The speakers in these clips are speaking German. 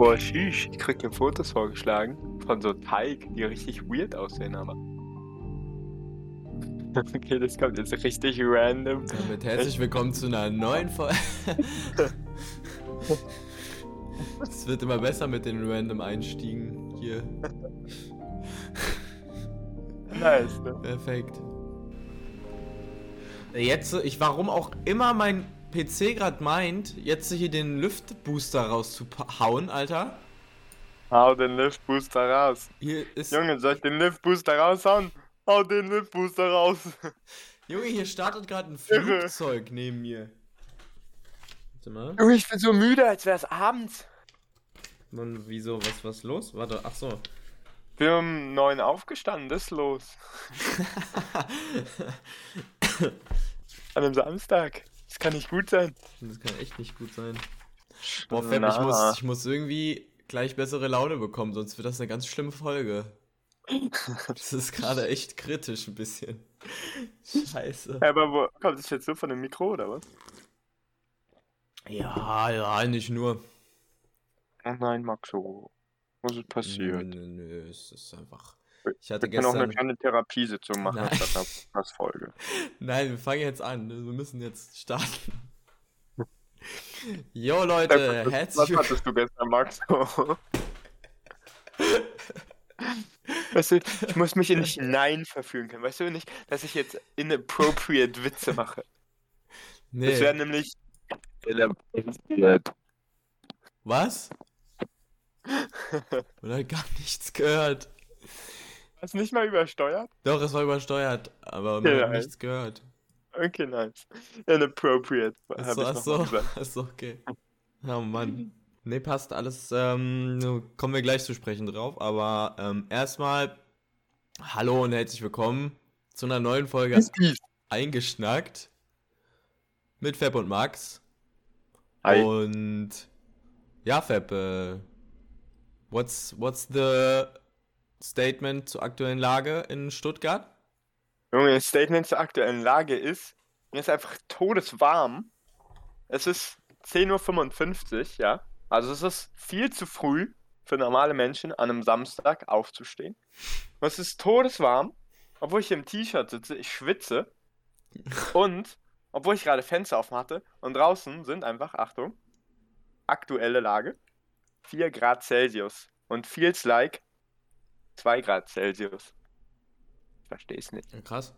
Boah, sheesh, ich krieg dir Fotos vorgeschlagen von so Teig, die richtig weird aussehen, aber. Okay, das kommt jetzt richtig random. Damit herzlich willkommen zu einer neuen Folge. Es wird immer besser mit den random Einstiegen hier. Nice, ne? Perfekt. Jetzt, ich warum auch immer mein PC gerade meint, jetzt hier den Lüftbooster rauszuhauen, Alter. Hau den Lift Booster raus. Hier ist. Junge, soll ich den Lift Booster raushauen? Hau den Lift Booster raus. Junge, hier startet gerade ein Irre. Flugzeug neben mir. Warte mal. Junge, ich bin so müde, als wär's abends. Mann, wieso? Was was los? Warte, ach so. Bin um neun aufgestanden, das ist los. An einem Samstag. Das kann nicht gut sein. Das kann echt nicht gut sein. Boah, Fab, ich muss, ich muss irgendwie gleich bessere Laune bekommen, sonst wird das eine ganz schlimme Folge. Das ist gerade echt kritisch ein bisschen. Scheiße. Aber wo kommt das jetzt so von dem Mikro oder was? Ja, ja, nicht nur. Oh nein, Maxo. Was ist Nö, passiert? nö, nö, es ist einfach. Ich hatte Wir können auch eine gestern. kleine Therapiesitzung machen Nein. statt einer Podcast-Folge. Nein, wir fangen jetzt an. Wir müssen jetzt starten. Jo Leute, Was herzlich willkommen. hattest du gestern, Maxo? Weißt du, ich muss mich in nicht Nein verführen können. Weißt du nicht, dass ich jetzt inappropriate Witze mache? Das wäre Nee, nämlich inappropriate. was? Hat gar nichts gehört. Hast nicht mal übersteuert? Doch, es war übersteuert, aber man Ja, hat ey. nichts gehört. Okay, nice. Inappropriate. hab Achso, achso, achso, okay. Oh Mann. Nee, passt alles. Ähm, kommen wir gleich zu sprechen drauf, aber ähm, erstmal hallo und herzlich willkommen zu einer neuen Folge Eingeschnackt mit Fab und Max. Hi. Und ja, Fab, äh, what's, what's the statement zur aktuellen Lage in Stuttgart? Junge, das Statement zur aktuellen Lage ist, mir ist einfach todeswarm. Es ist 10.55 Uhr, ja. Also es ist viel zu früh für normale Menschen an einem Samstag aufzustehen. Und es ist todeswarm, obwohl ich im T-Shirt sitze, ich schwitze. Und obwohl ich gerade Fenster offen hatte und draußen sind einfach, Achtung, aktuelle Lage, 4 Grad Celsius. Und feels like 2 Grad Celsius. Ich verstehe es nicht. Ja, krass.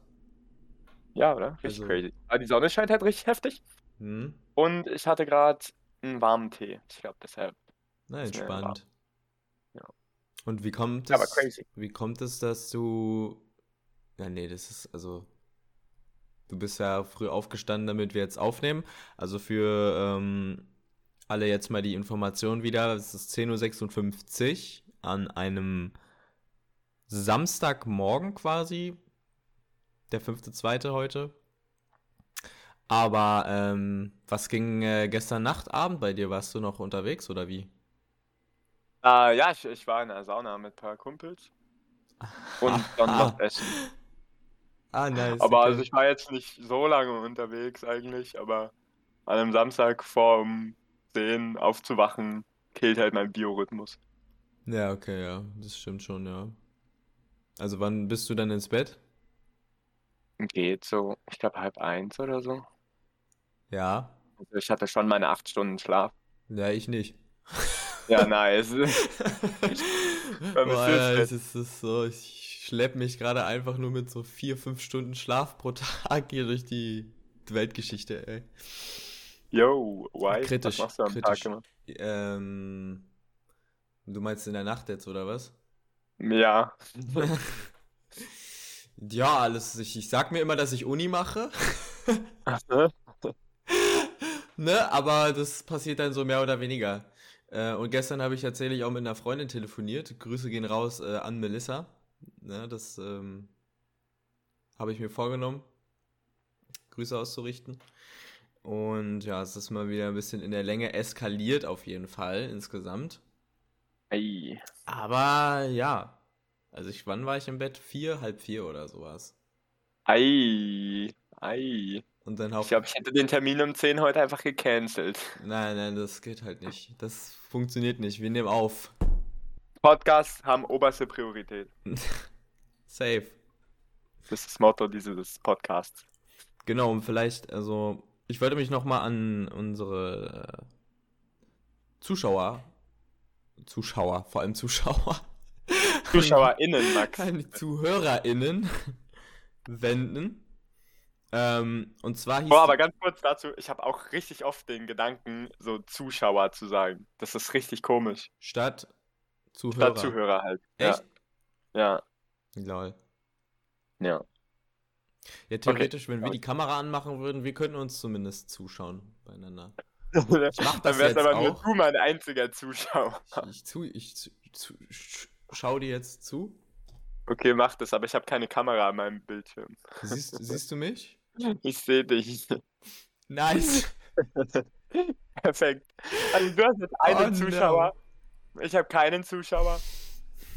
Ja, oder? Richtig Also- crazy. Aber die Sonne scheint halt richtig heftig. Hm. Und ich hatte gerade einen warmen Tee. Ich glaube, deshalb. Na, entspannt. Ja. Und wie kommt Ja, aber es, crazy. wie kommt es, dass du, ja, nee, das ist, also, du bist ja früh aufgestanden, damit wir jetzt aufnehmen. Also für ähm, alle jetzt mal die Information wieder. Es ist 10.56 Uhr an einem Samstagmorgen quasi. Der 5.2. heute. Aber ähm, was ging äh, gestern Nacht, Abend bei dir? Warst du noch unterwegs oder wie? Äh, ja, ich, ich war in der Sauna mit ein paar Kumpels. Und dann noch essen. Ah, nice. Aber okay. also ich war jetzt nicht so lange unterwegs eigentlich, aber an einem Samstag vor um 10 aufzuwachen, killt halt mein Biorhythmus. Ja, okay, ja. Das stimmt schon, ja. Also wann bist du dann ins Bett? Geht so, ich glaube halb eins oder so. Ja. Also ich hatte schon meine acht Stunden Schlaf. Ja, ich nicht. Ja, nice. Boah, es ist, ist so, ich schlepp mich gerade einfach nur mit so vier, fünf Stunden Schlaf pro Tag hier durch die Weltgeschichte, ey. Yo, why? Kritisch, Was machst du am kritisch. Tag immer? Ähm, du meinst in der Nacht jetzt, oder was? Ja. Ja, alles, ich, ich sag mir immer, dass ich Uni mache, ne, aber das passiert dann so mehr oder weniger. Äh, und gestern habe ich tatsächlich auch mit einer Freundin telefoniert. Grüße gehen raus äh, an Melissa. Ne, das ähm, habe ich mir vorgenommen, Grüße auszurichten. Und ja, es ist mal wieder ein bisschen in der Länge eskaliert auf jeden Fall insgesamt. Ey. Aber ja, also ich, wann war ich im Bett? Vier, halb vier oder sowas. Ei. Ei. Und dann Ich glaube, ich hätte den Termin um 10 heute einfach gecancelt. Nein, nein, das geht halt nicht. Das funktioniert nicht. Wir nehmen auf. Podcasts haben oberste Priorität. Safe. Das ist das Motto dieses Podcasts. Genau, und vielleicht, also, ich wollte mich nochmal an unsere äh, Zuschauer, Zuschauer, vor allem Zuschauer, ZuschauerInnen, Max. die ZuhörerInnen wenden. Ähm, und zwar hieß. Boah, aber ganz kurz dazu, ich habe auch richtig oft den Gedanken, so Zuschauer zu sagen. Das ist richtig komisch. Statt Zuhörer. Statt Zuhörer halt. Echt? Ja. Lol. Ja. Ja, theoretisch, wenn wir die Kamera anmachen würden, wir könnten uns zumindest zuschauen beieinander. Ja. mach das Dann wär's jetzt aber nur auch. du mein einziger Zuschauer. Ich, ich, zu, ich zu, zu, sch- schau dir jetzt zu. Okay, mach das, aber ich habe keine Kamera an meinem Bildschirm. Siehst, siehst du mich? Ich sehe dich. Nice. Perfekt. Also du hast jetzt einen Oh, no. Zuschauer. Ich habe keinen Zuschauer.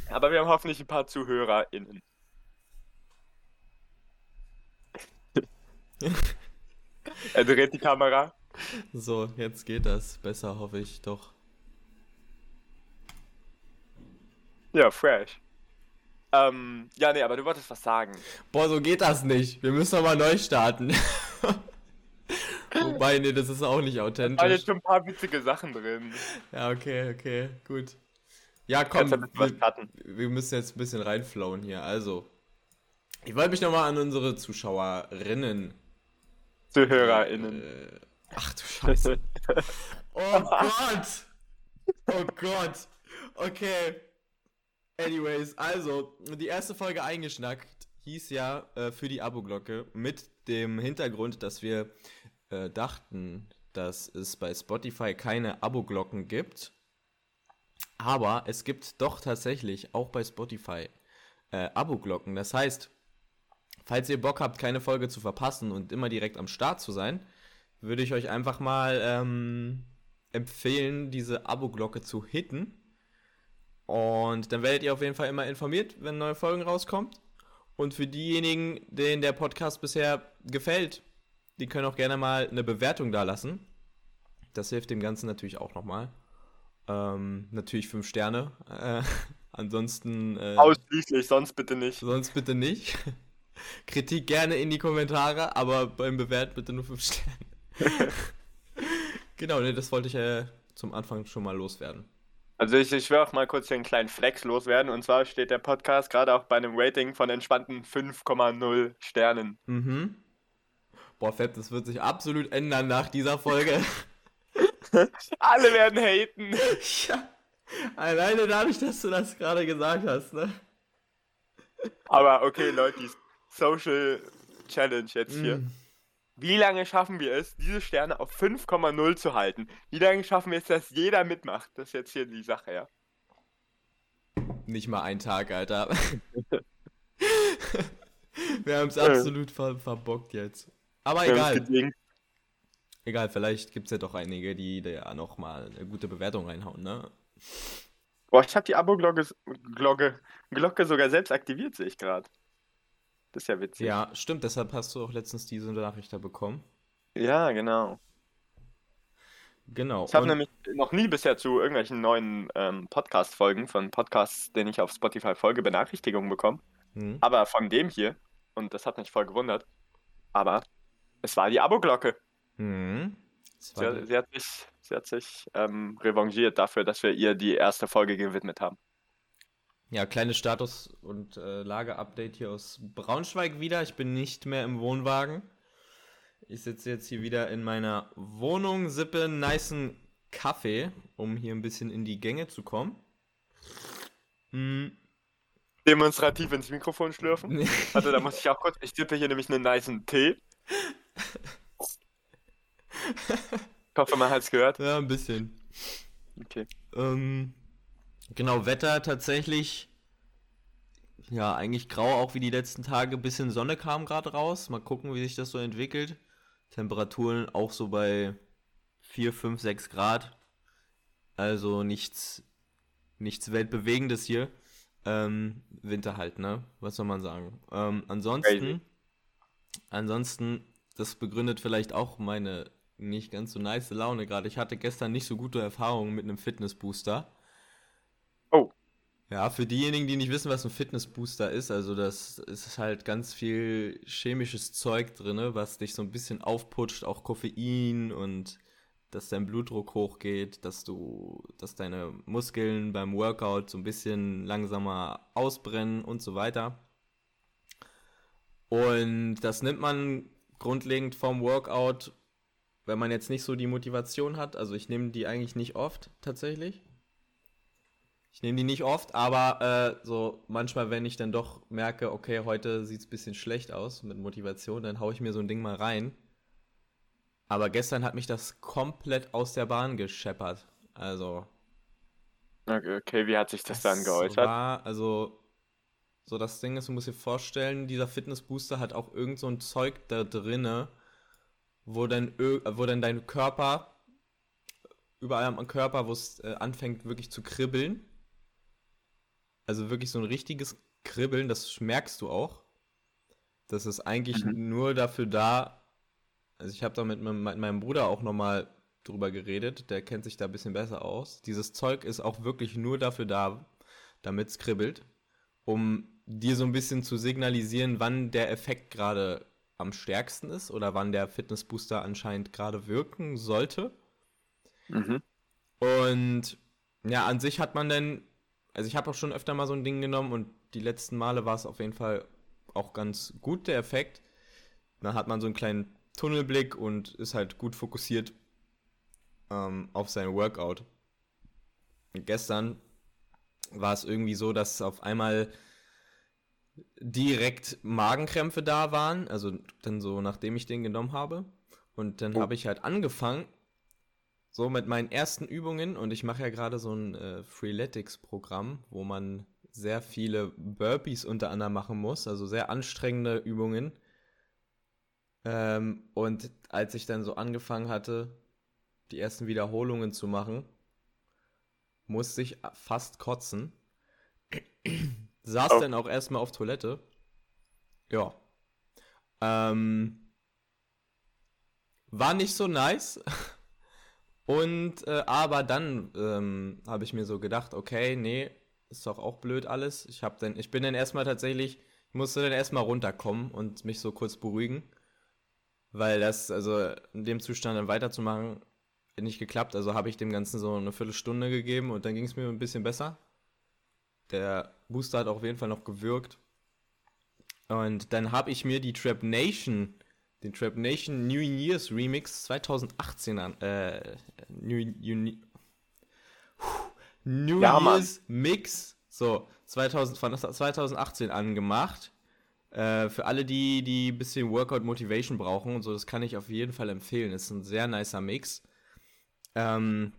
Aber wir haben hoffentlich ein paar ZuhörerInnen. er dreht die Kamera. So, jetzt geht das. Besser, hoffe ich doch. Ja, fresh. Ähm, ja, nee, aber du wolltest was sagen. Boah, so geht das nicht. Wir müssen nochmal neu starten. Wobei, nee, das ist auch nicht Da waren authentisch. jetzt schon ein paar witzige Sachen drin. Ja, okay, okay, gut. Ja, komm, wir, wir müssen jetzt ein bisschen reinflowen hier. Also, ich wollte mich nochmal an unsere Zuschauerinnen. ZuhörerInnen. Äh, ach du Scheiße. Oh Gott! Oh Gott! Okay. Anyways, also, die erste Folge eingeschnackt hieß ja äh, für die Abo-Glocke mit dem Hintergrund, dass wir äh, dachten, dass es bei Spotify keine Abo-Glocken gibt. Aber es gibt doch tatsächlich auch bei Spotify äh, Abo-Glocken. Das heißt, falls ihr Bock habt, keine Folge zu verpassen und immer direkt am Start zu sein, würde ich euch einfach mal ähm, empfehlen, diese Abo-Glocke zu hitten. Und dann werdet ihr auf jeden Fall immer informiert, wenn neue Folgen rauskommen. Und für diejenigen, denen der Podcast bisher gefällt, die können auch gerne mal eine Bewertung da lassen. Das hilft dem Ganzen natürlich auch nochmal. Ähm, natürlich 5 Sterne. Äh, ansonsten. Äh, Ausschließlich, sonst bitte nicht. Sonst bitte nicht. Kritik gerne in die Kommentare, aber beim Bewert bitte nur 5 Sterne. genau, ne, das wollte ich äh, zum Anfang schon mal loswerden. Also ich, ich will auch mal kurz einen kleinen Flex loswerden. Und zwar steht der Podcast gerade auch bei einem Rating von entspannten 5,0 Sternen. Mhm. Boah, Fett, das wird sich absolut ändern nach dieser Folge. Alle werden haten. ja. Alleine dadurch, dass du das gerade gesagt hast, ne? Aber okay, Leute, die Social Challenge jetzt hier. Mm. Wie lange schaffen wir es, diese Sterne auf 5,0 zu halten? Wie lange schaffen wir es, dass jeder mitmacht? Das ist jetzt hier die Sache, ja. Nicht mal ein Tag, Alter. Wir haben es absolut ver verbockt jetzt. Aber egal. Egal, vielleicht gibt es ja doch einige, die da nochmal eine gute Bewertung reinhauen, ne? Boah, ich habe die Abo-Glocke Glocke, Glocke sogar selbst aktiviert, sehe ich gerade. Das ist ja witzig. Ja, stimmt, deshalb hast du auch letztens diese Nachricht da bekommen. Ja, genau. Genau. Ich habe nämlich noch nie bisher zu irgendwelchen neuen ähm, Podcast-Folgen von Podcasts, denen ich auf Spotify folge, Benachrichtigungen bekommen. Hm. Aber von dem hier, und das hat mich voll gewundert, aber es war die Abo-Glocke. Hm. Sie, sie hat sich, sie hat sich ähm, revanchiert dafür, dass wir ihr die erste Folge gewidmet haben. Ja, kleines Status- und äh, Lage-Update hier aus Braunschweig wieder. Ich bin nicht mehr im Wohnwagen. Ich sitze jetzt hier wieder in meiner Wohnung, sippe einen nicen Kaffee, um hier ein bisschen in die Gänge zu kommen. Hm. Demonstrativ ins Mikrofon schlürfen. Warte, da muss ich auch kurz. Ich tippe hier nämlich einen nicen Tee. Ich hoffe, man hat es gehört. ja, ein bisschen. Okay. Ähm, genau, Wetter tatsächlich. Ja, eigentlich grau, auch wie die letzten Tage. Bisschen Sonne kam gerade raus. Mal gucken, wie sich das so entwickelt. Temperaturen auch so bei 4, 5, 6 Grad. Also nichts, nichts Weltbewegendes hier. Ähm, Winter halt, ne? Was soll man sagen? Ähm, ansonsten, Crazy. ansonsten das begründet vielleicht auch meine nicht ganz so nice Laune gerade. Ich hatte gestern nicht so gute Erfahrungen mit einem Fitnessbooster. Oh. Ja, für diejenigen, die nicht wissen, was ein Fitnessbooster ist, also das ist halt ganz viel chemisches Zeug drin, was dich so ein bisschen aufputscht, auch Koffein und dass dein Blutdruck hochgeht, dass du, dass deine Muskeln beim Workout so ein bisschen langsamer ausbrennen und so weiter. Und das nimmt man grundlegend vom Workout, wenn man jetzt nicht so die Motivation hat. Also ich nehme die eigentlich nicht oft tatsächlich. Ich nehme die nicht oft, aber äh, so manchmal, wenn ich dann doch merke, okay, heute sieht es ein bisschen schlecht aus mit Motivation, dann haue ich mir so ein Ding mal rein. Aber gestern hat mich das komplett aus der Bahn gescheppert. Also. Okay, wie hat sich das, das dann geäußert? War, also, so das Ding ist, du musst dir vorstellen, dieser Fitnessbooster hat auch irgend so ein Zeug da drinne, wo dann, wo dann dein Körper, überall am Körper, wo es äh, anfängt wirklich zu kribbeln, also wirklich so ein richtiges Kribbeln, das merkst du auch. Das ist eigentlich mhm. nur dafür da, also ich habe da mit, mit, meinem Bruder auch nochmal drüber geredet, der kennt sich da ein bisschen besser aus. Dieses Zeug ist auch wirklich nur dafür da, damit es kribbelt, um dir so ein bisschen zu signalisieren, wann der Effekt gerade am stärksten ist oder wann der Fitnessbooster anscheinend gerade wirken sollte. Mhm. Und ja, an sich hat man dann also ich habe auch schon öfter mal so ein Ding genommen und die letzten Male war es auf jeden Fall auch ganz gut, der Effekt. Dann hat man so einen kleinen Tunnelblick und ist halt gut fokussiert ähm, auf sein Workout. Und gestern war es irgendwie so, dass auf einmal direkt Magenkrämpfe da waren, also dann so nachdem ich den genommen habe. Und dann oh. habe ich halt angefangen, so mit meinen ersten Übungen und ich mache ja gerade so ein äh, Freeletics-Programm, wo man sehr viele Burpees unter anderem machen muss, also sehr anstrengende Übungen. Ähm, und als ich dann so angefangen hatte, die ersten Wiederholungen zu machen, musste ich fast kotzen. Saß oh. dann auch erstmal auf Toilette. Ja. Ähm, war nicht so nice. Und äh, aber dann ähm, habe ich mir so gedacht, okay, nee, ist doch auch blöd alles. Ich habe dann, ich bin dann erstmal tatsächlich, ich musste dann erstmal runterkommen und mich so kurz beruhigen. Weil das, also in dem Zustand dann weiterzumachen, nicht geklappt. Also habe ich dem Ganzen so eine Viertelstunde gegeben und dann ging es mir ein bisschen besser. Der Booster hat auf jeden Fall noch gewirkt. Und dann habe ich mir die Trap Nation den Trap Nation New Year's Remix 2018 an. Äh, New, New, New ja, Year's Mann. Mix, so, 2000, von 2018 angemacht. Äh, für alle, die, die ein bisschen Workout Motivation brauchen und so, das kann ich auf jeden Fall empfehlen. Ist ein sehr nicer Mix. Ähm,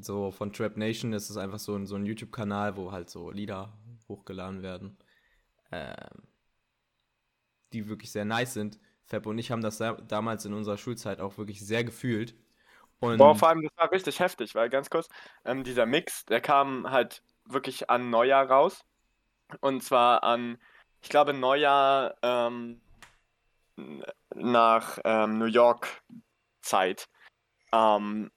so von Trap Nation ist es einfach so ein, so ein YouTube-Kanal, wo halt so Lieder hochgeladen werden. Ähm, die wirklich sehr nice sind. Fab und ich haben das damals in unserer Schulzeit auch wirklich sehr gefühlt. Und Boah, vor allem, das war richtig heftig, weil ganz kurz, ähm, dieser Mix, der kam halt wirklich an Neujahr raus. Und zwar an, ich glaube, Neujahr ähm, nach ähm, New York Zeit. Ähm,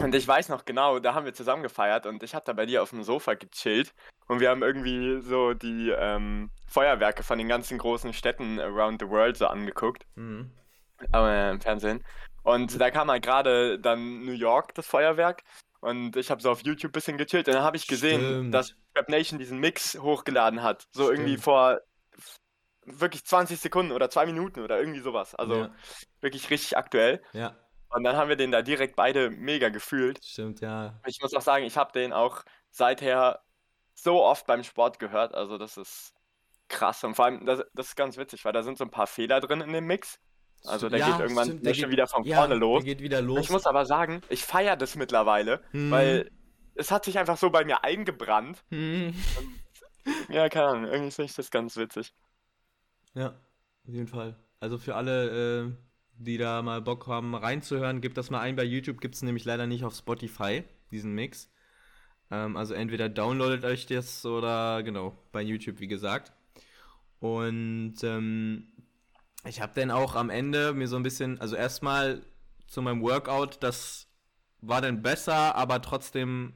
und ich weiß noch genau, da haben wir zusammen gefeiert und ich habe da bei dir auf dem Sofa gechillt und wir haben irgendwie so die ähm, Feuerwerke von den ganzen großen Städten around the world so angeguckt. Mhm. Äh, Im Fernsehen. Und da kam halt gerade dann New York, das Feuerwerk. Und ich habe so auf YouTube ein bisschen gechillt. Und dann habe ich gesehen, Stimmt. dass Rap Nation diesen Mix hochgeladen hat. So Stimmt. irgendwie vor wirklich 20 Sekunden oder zwei Minuten oder irgendwie sowas. Also ja. wirklich richtig aktuell. Ja. Und dann haben wir den da direkt beide mega gefühlt. Stimmt, ja. Ich muss auch sagen, ich habe den auch seither so oft beim Sport gehört. Also das ist krass. Und vor allem, das, das ist ganz witzig, weil da sind so ein paar Fehler drin in dem Mix. Also der ja, geht irgendwann stimmt, der schon wieder von ja, vorne los. Der geht wieder los. Ich muss aber sagen, ich feiere das mittlerweile, hm. weil es hat sich einfach so bei mir eingebrannt. Hm. Und, ja, keine Ahnung, irgendwie finde ich das ganz witzig. Ja, auf jeden Fall. Also für alle, äh, die da mal Bock haben reinzuhören, gebt das mal ein. Bei YouTube gibt es nämlich leider nicht auf Spotify, diesen Mix. Ähm, also entweder downloadet euch das oder genau, bei YouTube, wie gesagt. Und ähm, Ich habe dann auch am Ende mir so ein bisschen, also erstmal zu meinem Workout, das war dann besser, aber trotzdem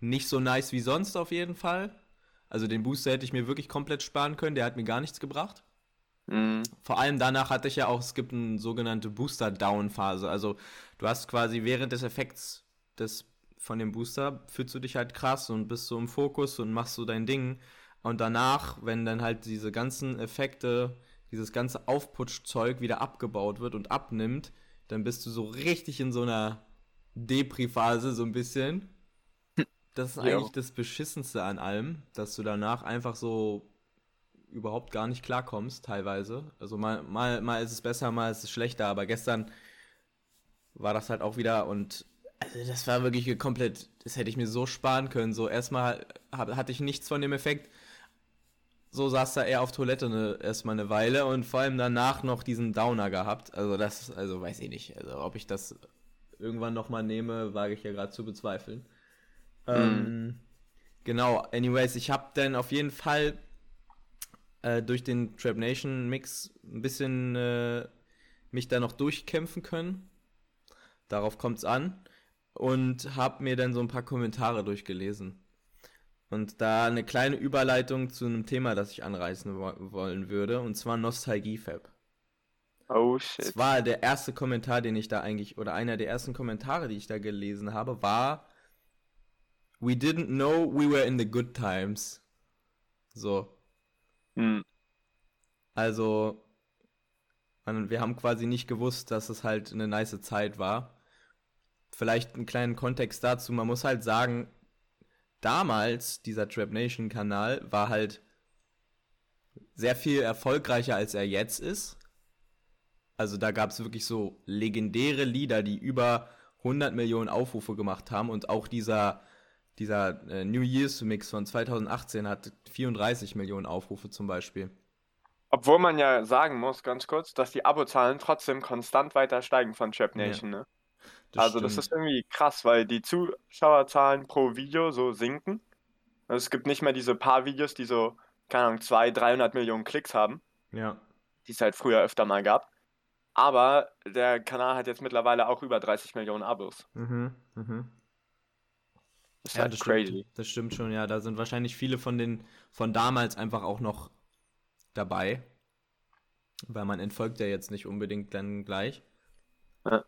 nicht so nice wie sonst auf jeden Fall. Also den Booster hätte ich mir wirklich komplett sparen können, der hat mir gar nichts gebracht. Mhm. Vor allem danach hatte ich ja auch, es gibt eine sogenannte Booster-Down-Phase. Also du hast quasi während des Effekts des, von dem Booster fühlst du dich halt krass und bist so im Fokus und machst so dein Ding. Und danach, wenn dann halt diese ganzen Effekte, dieses ganze Aufputschzeug wieder abgebaut wird und abnimmt, dann bist du so richtig in so einer Depri-Phase so ein bisschen. Das ist eigentlich das Beschissenste an allem, dass du danach einfach so überhaupt gar nicht klarkommst, teilweise. Also mal, mal, mal ist es besser, mal ist es schlechter, aber gestern war das halt auch wieder und also das war wirklich komplett, das hätte ich mir so sparen können. So erstmal hatte ich nichts von dem Effekt. So saß da eher auf Toilette eine, erstmal eine Weile und vor allem danach noch diesen Downer gehabt. Also das, also weiß ich nicht. Also ob ich das irgendwann nochmal nehme, wage ich ja gerade zu bezweifeln. Mhm. Ähm, genau, anyways, ich habe dann auf jeden Fall äh, durch den Trap Nation Mix ein bisschen äh, mich da noch durchkämpfen können. Darauf kommt es an. Und habe mir dann so ein paar Kommentare durchgelesen. Und da eine kleine Überleitung zu einem Thema, das ich anreißen wo wollen würde, und zwar Nostalgie-Fab. Oh shit. Das war der erste Kommentar, den ich da eigentlich, oder einer der ersten Kommentare, die ich da gelesen habe, war We didn't know we were in the good times. So. Hm. Also, wir haben quasi nicht gewusst, dass es halt eine nice Zeit war. Vielleicht einen kleinen Kontext dazu. Man muss halt sagen, damals, dieser Trap Nation Kanal, war halt sehr viel erfolgreicher, als er jetzt ist. Also da gab es wirklich so legendäre Lieder, die über 100 Millionen Aufrufe gemacht haben und auch dieser, dieser äh, New Year's Mix von 2018 hat 34 Millionen Aufrufe zum Beispiel. Obwohl man ja sagen muss, ganz kurz, dass die Abozahlen trotzdem konstant weiter steigen von Trap Nation, ja. ne? Das also stimmt. das ist irgendwie krass, weil die Zuschauerzahlen pro Video so sinken. Also es gibt nicht mehr diese paar Videos, die so, keine Ahnung, 200, 300 Millionen Klicks haben. Ja. Die es halt früher öfter mal gab. Aber der Kanal hat jetzt mittlerweile auch über 30 Millionen Abos. Mhm, mhm. Das ist ja, halt das crazy. Stimmt, das stimmt schon, ja. Da sind wahrscheinlich viele von den von damals einfach auch noch dabei. Weil man entfolgt ja jetzt nicht unbedingt dann gleich. Ja.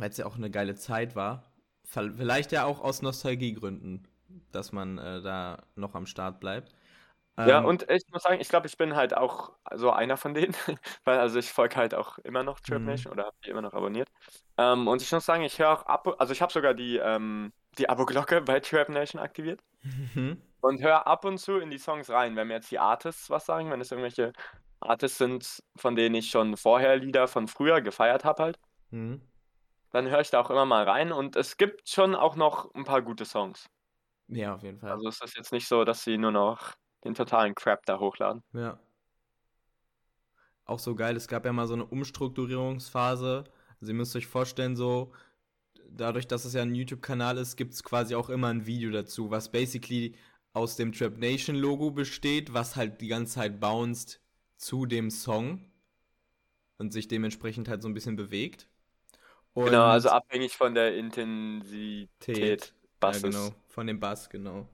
Weil es ja auch eine geile Zeit war. Vielleicht ja auch aus Nostalgiegründen, dass man äh, da noch am Start bleibt. Ja, ähm, und ich muss sagen, ich glaube, ich bin halt auch so einer von denen, weil also ich folge halt auch immer noch Trap mhm. Nation oder habe die immer noch abonniert. Ähm, und ich muss sagen, ich höre auch ab, also ich habe sogar die, ähm, die Abo-Glocke bei Trap Nation aktiviert mhm. und höre ab und zu in die Songs rein, wenn mir jetzt die Artists was sagen, wenn es irgendwelche Artists sind, von denen ich schon vorher Lieder von früher gefeiert habe halt, Mhm. Dann höre ich da auch immer mal rein und es gibt schon auch noch ein paar gute Songs. Ja, auf jeden Fall. Also es ist jetzt nicht so, dass sie nur noch den totalen Crap da hochladen. Ja. Auch so geil, es gab ja mal so eine Umstrukturierungsphase. Also ihr müsst euch vorstellen, so, dadurch, dass es ja ein YouTube-Kanal ist, gibt es quasi auch immer ein Video dazu, was basically aus dem Trap Nation Logo besteht, was halt die ganze Zeit bounced zu dem Song und sich dementsprechend halt so ein bisschen bewegt. Und genau, also abhängig von der Intensität. Ja, genau, von dem Bass, genau.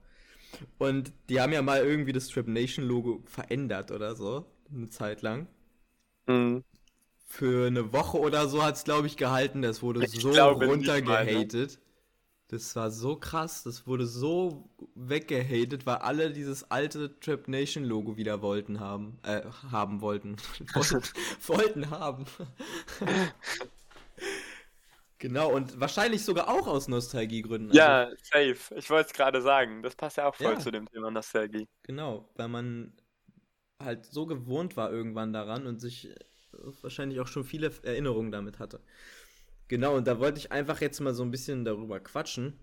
Und die haben ja mal irgendwie das Trip Nation Logo verändert oder so, eine Zeit lang. Mhm. Für eine Woche oder so hat es, glaube ich, gehalten. Das wurde ich so runtergehatet. Ne? Das war so krass, das wurde so weggehatet, weil alle dieses alte Trap Nation Logo wieder wollten haben, äh, haben wollten. wollten haben. Genau, und wahrscheinlich sogar auch aus Nostalgiegründen. Ja, also, safe. Ich wollte es gerade sagen. Das passt ja auch voll ja, zu dem Thema Nostalgie. Genau, weil man halt so gewohnt war irgendwann daran und sich äh, wahrscheinlich auch schon viele Erinnerungen damit hatte. Genau, und da wollte ich einfach jetzt mal so ein bisschen darüber quatschen.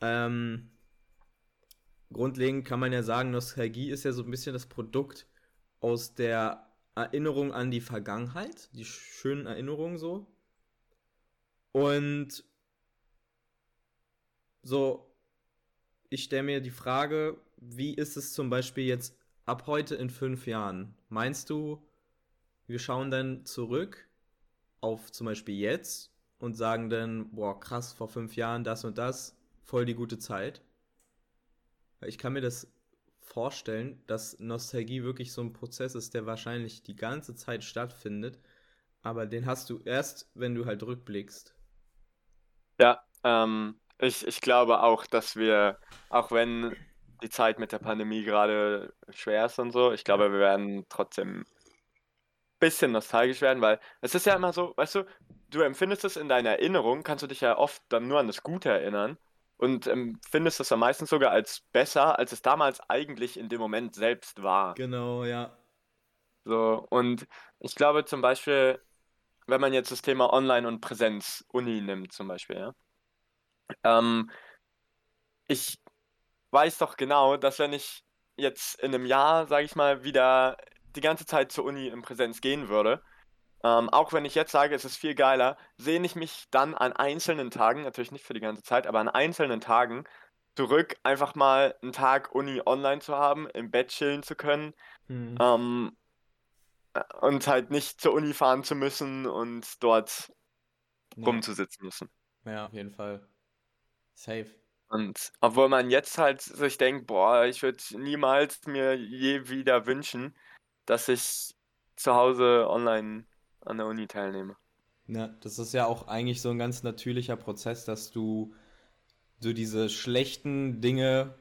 Ähm, grundlegend kann man ja sagen, Nostalgie ist ja so ein bisschen das Produkt aus der Erinnerung an die Vergangenheit, die schönen Erinnerungen so, und so, ich stelle mir die Frage, wie ist es zum Beispiel jetzt ab heute in fünf Jahren? Meinst du, wir schauen dann zurück auf zum Beispiel jetzt und sagen dann, boah, krass, vor fünf Jahren das und das, voll die gute Zeit. Ich kann mir das vorstellen, dass Nostalgie wirklich so ein Prozess ist, der wahrscheinlich die ganze Zeit stattfindet, aber den hast du erst, wenn du halt rückblickst. Ja, ähm, ich, ich glaube auch, dass wir, auch wenn die Zeit mit der Pandemie gerade schwer ist und so, ich glaube, wir werden trotzdem ein bisschen nostalgisch werden, weil es ist ja immer so, weißt du, du empfindest es in deiner Erinnerung, kannst du dich ja oft dann nur an das Gute erinnern und empfindest es dann meistens sogar als besser, als es damals eigentlich in dem Moment selbst war. Genau, ja. So, und ich glaube zum Beispiel, wenn man jetzt das Thema Online und Präsenz, Uni nimmt zum Beispiel, ja. Ähm, ich weiß doch genau, dass wenn ich jetzt in einem Jahr, sage ich mal, wieder die ganze Zeit zur Uni in Präsenz gehen würde, ähm, auch wenn ich jetzt sage, es ist viel geiler, sehne ich mich dann an einzelnen Tagen, natürlich nicht für die ganze Zeit, aber an einzelnen Tagen zurück, einfach mal einen Tag Uni online zu haben, im Bett chillen zu können Hm. ähm, und halt nicht zur Uni fahren zu müssen und dort Ja. rumzusitzen müssen. ja, auf jeden Fall. Safe. Und obwohl man jetzt halt sich denkt, boah, ich würde niemals mir je wieder wünschen, dass ich zu Hause online an der Uni teilnehme. Ja, das ist ja auch eigentlich so ein ganz natürlicher Prozess, dass du so diese schlechten Dinge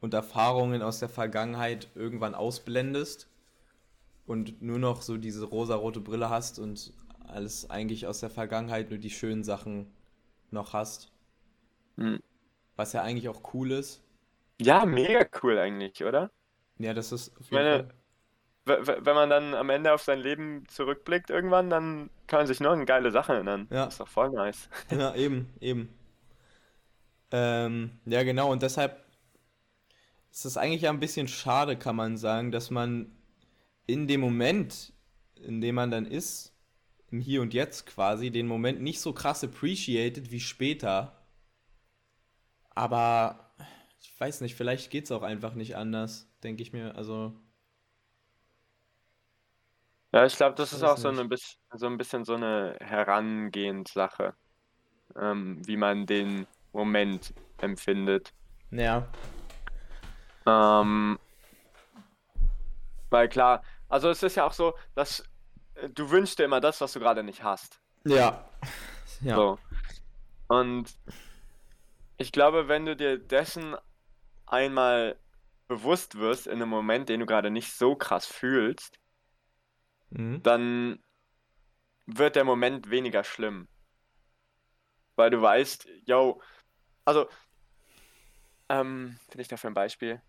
und Erfahrungen aus der Vergangenheit irgendwann ausblendest und nur noch so diese rosarote Brille hast und alles eigentlich aus der Vergangenheit nur die schönen Sachen noch hast. Hm. Was ja eigentlich auch cool ist. Ja, mega cool eigentlich, oder? Ja, das ist Ich meine, Fall. wenn man dann am Ende auf sein Leben zurückblickt irgendwann, dann kann man sich nur an geile Sachen erinnern. Ja. Das ist doch voll nice. Ja, eben, eben. Ähm, ja, genau, und deshalb ist es eigentlich ja ein bisschen schade, kann man sagen, dass man in dem Moment, in dem man dann ist, im Hier und Jetzt quasi, den Moment nicht so krass appreciated wie später. Aber ich weiß nicht, vielleicht geht's auch einfach nicht anders, denke ich mir. Also, Ja, ich glaube, das ist auch so eine so ein bisschen so eine Herangehenssache, ähm, wie man den Moment empfindet. ja, Ähm, weil klar, also es ist ja auch so, dass äh, du wünschst dir immer das, was du gerade nicht hast. ja, ja, So. Und ich glaube, wenn du dir dessen einmal bewusst wirst in einem Moment, den du gerade nicht so krass fühlst, mhm. dann wird der Moment weniger schlimm. Weil du weißt, yo, also, ähm, finde ich dafür ein Beispiel?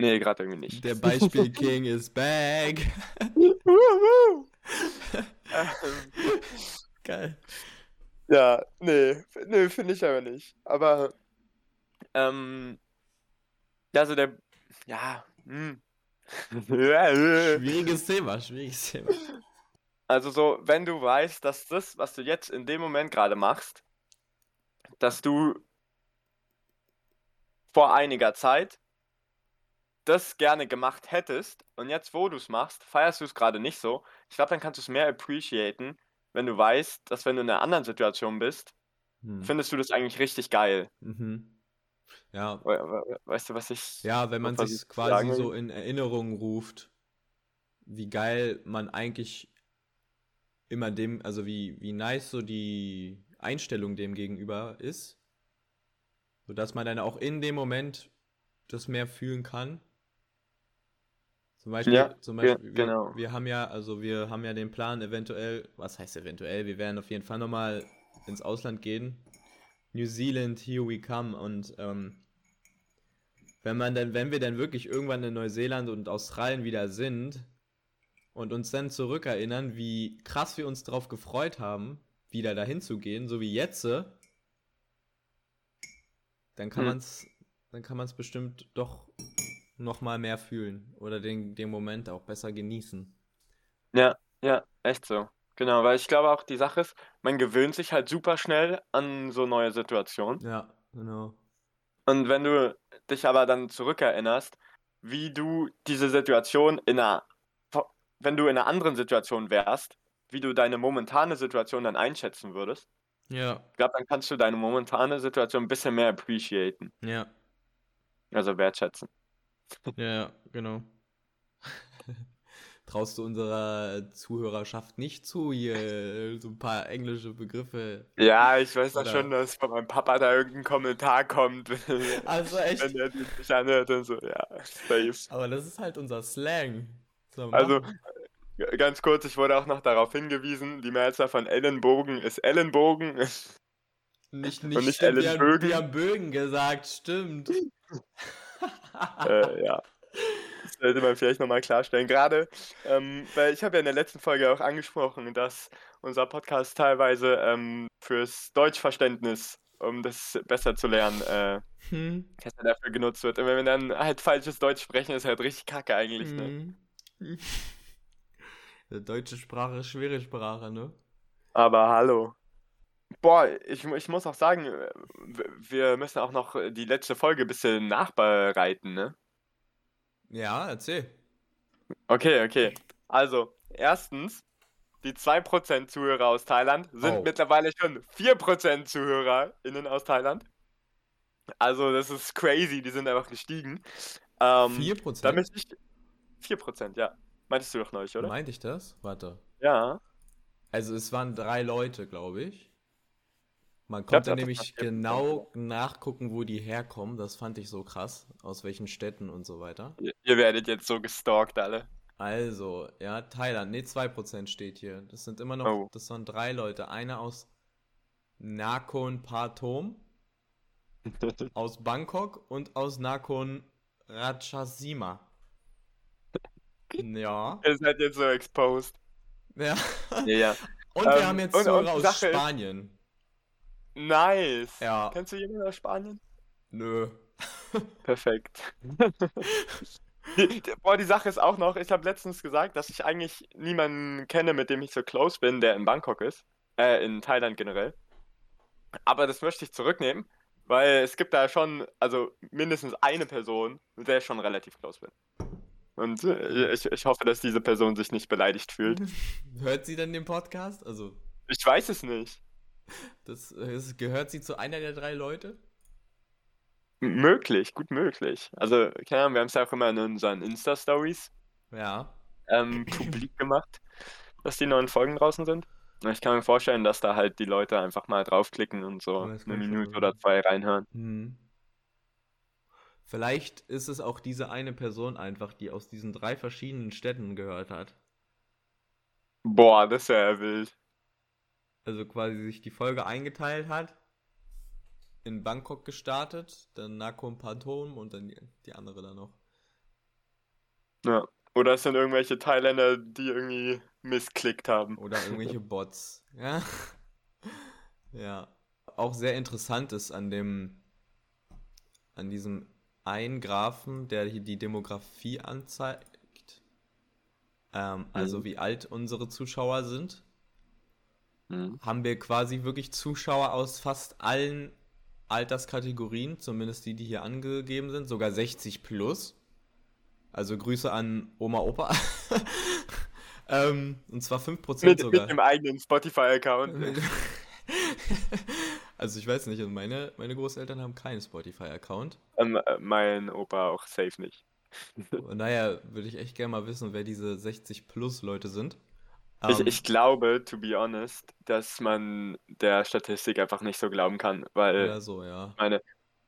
Nee, gerade irgendwie nicht. Der Beispiel King is back. Wuhu. ähm, Geil. ja, nee, nee, finde ich aber nicht. Aber, ähm, ja, so der, ja, hm. Schwieriges Thema, schwieriges Thema. Also so, wenn du weißt, dass das, was du jetzt in dem Moment gerade machst, dass du vor einiger Zeit das gerne gemacht hättest und jetzt, wo du es machst, feierst du es gerade nicht so. Ich glaube, dann kannst du es mehr appreciaten, wenn du weißt, dass wenn du in einer anderen Situation bist, Hm. findest du das eigentlich richtig geil. Mhm. Ja, We- we- Weißt du, was ich ja, wenn man sich ich quasi sagen so in Erinnerung ruft, wie geil man eigentlich immer dem, also wie, wie nice so die Einstellung dem gegenüber ist, sodass man dann auch in dem Moment das mehr fühlen kann. Zum Beispiel, Ja, zum Beispiel, wir, genau. wir haben ja, also wir haben ja den Plan eventuell, was heißt eventuell, wir werden auf jeden Fall nochmal ins Ausland gehen. New Zealand, here we come. Und ähm, wenn man dann, wenn wir dann wirklich irgendwann in Neuseeland und Australien wieder sind und uns dann zurückerinnern, wie krass wir uns darauf gefreut haben, wieder dahin zu gehen, so wie jetzt, dann kann Hm. man's, dann kann man es bestimmt doch noch mal mehr fühlen oder den, den Moment auch besser genießen. Ja, ja, echt so. Genau, weil ich glaube auch, die Sache ist, man gewöhnt sich halt super schnell an so neue Situationen. Ja, genau. Und wenn du dich aber dann zurückerinnerst, wie du diese Situation in einer wenn du in einer anderen Situation wärst, wie du deine momentane Situation dann einschätzen würdest. Ja, Ich glaube, dann kannst du deine momentane Situation ein bisschen mehr appreciaten, ja, also wertschätzen. Ja, genau. Traust du unserer Zuhörerschaft nicht zu, hier so ein paar englische Begriffe? Ja, ich weiß doch schon, dass von meinem Papa da irgendein Kommentar kommt, Also echt. wenn er sich anhört und so, ja, safe. Aber das ist halt unser Slang. So, Also, ganz kurz, ich wurde auch noch darauf hingewiesen, die Mehrzahl von Ellenbogen ist Ellenbogen. nicht, und nicht, nicht stimmt, wir, haben, Ellenbögen. wir haben Bögen gesagt, stimmt. äh, ja. Das sollte man vielleicht nochmal klarstellen. Gerade, ähm, weil ich habe ja in der letzten Folge auch angesprochen, dass unser Podcast teilweise ähm, fürs Deutschverständnis, um das besser zu lernen, äh, Hm. dass er dafür genutzt wird. Und wenn wir dann halt falsches Deutsch sprechen, ist halt richtig kacke eigentlich, ne? Hm. Die Deutsche Sprache ist schwere Sprache, ne? Aber hallo. Boah, ich, ich muss auch sagen, äh, wir müssen auch noch äh, die letzte Folge ein bisschen nachbereiten, ne? Ja, erzähl. Okay, okay. Also, erstens, die 2% Zuhörer aus Thailand sind Oh. mittlerweile schon 4% ZuhörerInnen aus Thailand. Also, das ist crazy, die sind einfach gestiegen. Ähm, 4%? da ich. 4%, ja. Meintest du doch neulich, oder? Meinte ich das? Warte. Ja. Also es waren drei Leute, glaube ich. Man konnte nämlich war 4%, genau nachgucken, wo die herkommen. Das fand ich so krass. Aus welchen Städten und so weiter. Ihr, ihr werdet jetzt so gestalkt, alle. Also, ja, Thailand. Ne, 2% steht hier. Das sind immer noch, Oh. das waren drei Leute. Einer aus Nakhon Pathom, aus Bangkok und aus Nakhon Ratchasima. Ja. Ihr seid jetzt so exposed. ja. Ja, ja. Und wir Ähm, haben jetzt und- und Zuhörer die aus Spanien. Nice. Ja. Kennst du jemanden aus Spanien? Nö. Perfekt. Die, die, boah, die Sache ist auch noch, ich habe letztens gesagt, dass ich eigentlich niemanden kenne, mit dem ich so close bin, der in Bangkok ist. Äh, in Thailand generell. Aber das möchte ich zurücknehmen, weil es gibt da schon, also mindestens eine Person, mit der ich schon relativ close bin. Und äh, ich, ich hoffe, dass diese Person sich nicht beleidigt fühlt. Hört sie denn den Podcast? Also, Ich weiß es nicht. Das, es, gehört sie zu einer der drei Leute? M möglich, gut möglich. Also, keine Ahnung, wir haben es ja auch immer in unseren Insta-Stories Ja. ähm, publik gemacht, dass die neuen Folgen draußen sind. Und Ich kann mir vorstellen, dass da halt die Leute einfach mal draufklicken und so Das eine Minute oder zwei reinhören. Hm. Vielleicht ist es auch diese eine Person einfach, die aus diesen drei verschiedenen Städten gehört hat. Boah, das wäre ja wild. Also quasi sich die Folge eingeteilt hat. In Bangkok gestartet, dann Nakhon Pathom und dann die, die andere dann noch. Ja. Oder es sind irgendwelche Thailänder, die irgendwie missklickt haben. Oder irgendwelche Bots. Ja. Ja. Auch sehr interessant ist an dem, an diesem einen Graphen, der hier die Demografie anzeigt. Ähm, also Mhm. wie alt unsere Zuschauer sind, Mhm. haben wir quasi wirklich Zuschauer aus fast allen Alterskategorien, zumindest die, die hier angegeben sind, sogar 60 plus. Also Grüße an Oma, Opa. ähm, und zwar 5% Mit, sogar. mit dem eigenen Spotify-Account. Also ich weiß nicht, also meine, meine Großeltern haben keinen Spotify-Account. ähm, äh, mein Opa auch safe nicht. Und daher würde ich echt gerne mal wissen, wer diese 60-Plus-Leute sind. Ich, Ähm, ich glaube, to be honest, dass man der Statistik einfach nicht so glauben kann, weil Oder so, ja. ich meine,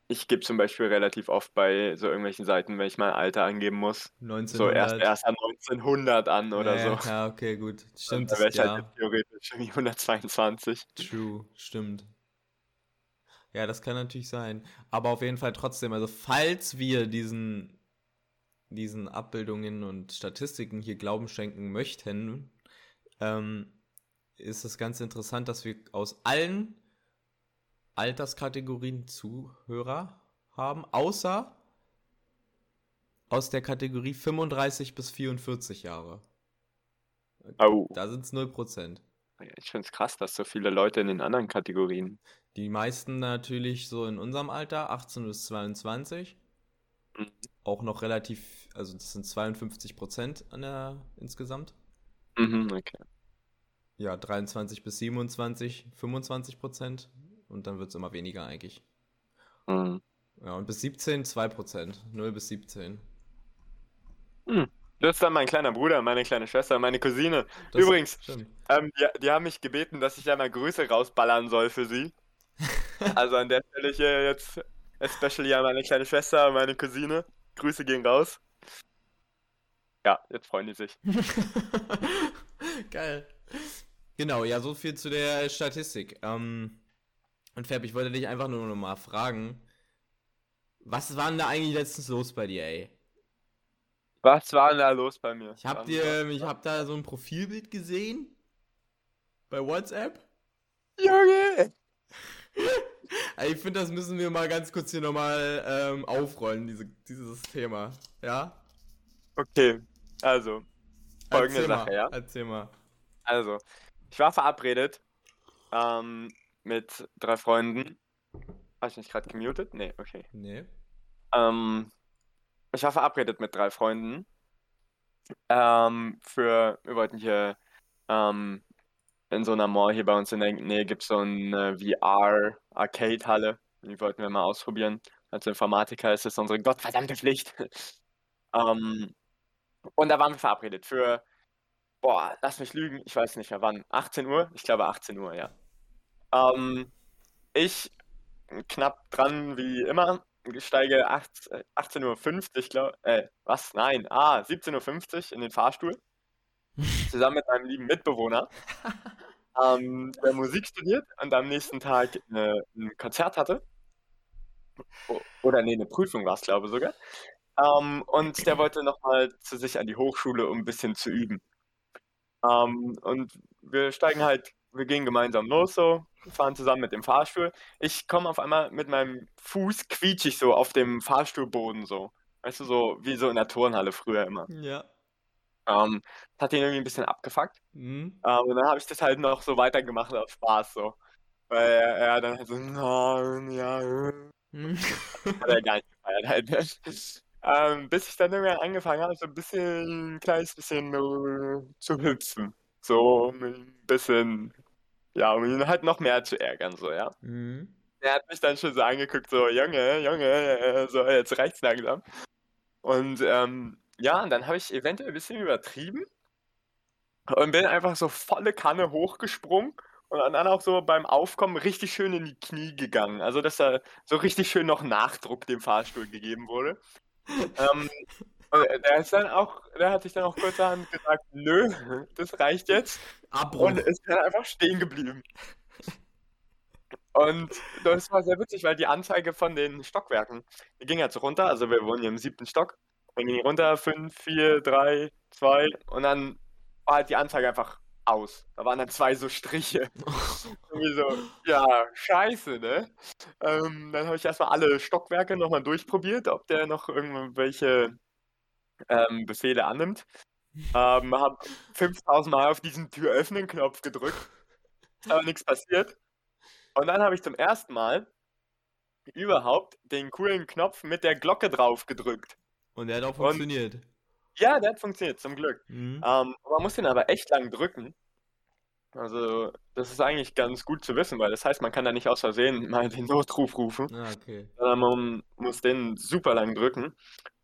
ich gebe zum Beispiel relativ oft bei so irgendwelchen Seiten, wenn ich mein Alter angeben muss, so 1900. erst, erst an 1900 an oder ja, so. Ja, okay, gut. Stimmt, Da wäre ich halt ja. jetzt theoretisch irgendwie 122. True, stimmt. Ja, das kann natürlich sein. Aber auf jeden Fall trotzdem, also falls wir diesen, diesen Abbildungen und Statistiken hier Glauben schenken möchten, ähm, ist es ganz interessant, dass wir aus allen Alterskategorien Zuhörer haben, außer aus der Kategorie 35 bis 44 Jahre. Au. Da sind es 0%. Ich finde es krass, dass so viele Leute in den anderen Kategorien. Die meisten natürlich so in unserem Alter, 18 bis 22. Mhm. Auch noch relativ, also das sind 52 Prozent an der insgesamt. Mhm, okay. Ja, 23 bis 27, 25 Prozent. Und dann wird es immer weniger eigentlich. Mhm. Ja, und bis 17 2 Prozent. 0 bis 17. Hm. Das ist dann mein kleiner Bruder, meine kleine Schwester, meine Cousine. Das Übrigens, ähm, die, die haben mich gebeten, dass ich ja mal Grüße rausballern soll für sie. Also an der Stelle hier jetzt especially an meine kleine Schwester und meine Cousine. Grüße gehen raus. Ja, jetzt freuen die sich. Geil. Genau, ja, so viel zu der Statistik. Ähm, und Fab, ich wollte dich einfach nur noch mal fragen, was war denn da eigentlich letztens los bei dir, ey? Was war denn da los bei mir? Ich hab dir, ich hab da so ein Profilbild gesehen bei WhatsApp. Junge! Also ich finde, das müssen wir mal ganz kurz hier nochmal ähm, aufrollen, diese, dieses Thema. Ja? Okay, also, folgende Erzähl Sache, mal, ja? Erzähl mal. Also, ich war verabredet ähm, mit drei Freunden. Habe ich mich gerade gemutet? Nee, okay. Nee. Ähm, ich war verabredet mit drei Freunden. Ähm, für, wir wollten hier ähm, in so einer Mall hier bei uns in der Nähe gibt es so eine VR-Arcade-Halle. Die wollten wir mal ausprobieren. Als Informatiker ist es unsere gottverdammte Pflicht. ähm, und da waren wir verabredet für, boah, lass mich lügen, ich weiß nicht mehr wann. 18 Uhr? Ich glaube 18 Uhr, ja. Ähm, ich knapp dran wie immer. Ich steige 8 äh, 18.50 Uhr, glaube äh, was? Nein, ah, 17.50 Uhr in den Fahrstuhl. Zusammen mit meinem lieben Mitbewohner. ähm, der Musik studiert und am nächsten Tag äh, ein Konzert hatte. Oder nee, eine Prüfung war es, glaube ich sogar. Ähm, und der wollte nochmal zu sich an die Hochschule, um ein bisschen zu üben. Ähm, und wir steigen halt, wir gehen gemeinsam los so, fahren zusammen mit dem Fahrstuhl. Ich komme auf einmal mit meinem Fuß quietschig so auf dem Fahrstuhlboden so. Weißt du, so wie so in der Turnhalle früher immer. Ja. Ähm, das hat ihn irgendwie ein bisschen abgefuckt. Hm? Ähm, und dann habe ich das halt noch so weitergemacht aus Spaß so. Weil er, er dann halt so, nein, ja, äh. Hm? hat er gar nicht gefeiert halt. Ähm, bis ich dann irgendwann angefangen habe, so ein bisschen, ein kleines bisschen äh, zu hüpfen. So ein bisschen, ja, um ihn halt noch mehr zu ärgern, so, ja. Hm? Er hat mich dann schon so angeguckt, so, Junge, Junge, so, jetzt reicht's langsam. Und ähm, ja, und dann habe ich eventuell ein bisschen übertrieben und bin einfach so volle Kanne hochgesprungen und dann auch so beim Aufkommen richtig schön in die Knie gegangen. Also, dass da so richtig schön noch Nachdruck dem Fahrstuhl gegeben wurde. Ähm, und der ist dann auch, der hat sich dann auch kurzerhand gesagt, nö, das reicht jetzt. Abbruch. Und ist dann einfach stehen geblieben. Und das war sehr witzig, weil die Anzeige von den Stockwerken, die ging jetzt runter, also wir wohnen hier im siebten Stock, und ging runter, 5, 4, 3, 2, und dann war halt die Anzeige einfach aus. Da waren dann zwei so Striche. Irgendwie so, ja, scheiße, ne? Ähm, dann habe ich erstmal alle Stockwerke nochmal durchprobiert, ob der noch irgendwelche ähm, Befehle annimmt. Ähm, habe 5000 Mal auf diesen Tür-Öffnen-Knopf gedrückt, ist aber nichts passiert. Und dann habe ich zum ersten Mal überhaupt den coolen Knopf mit der Glocke drauf gedrückt. Und der hat auch Und- funktioniert. Ja, der hat funktioniert, zum Glück. Hm? Ähm, man muss den aber echt lang drücken. Also, das ist eigentlich ganz gut zu wissen, weil das heißt, man kann da nicht aus Versehen mal den Notruf rufen, Ah, okay. sondern man muss den super lang drücken.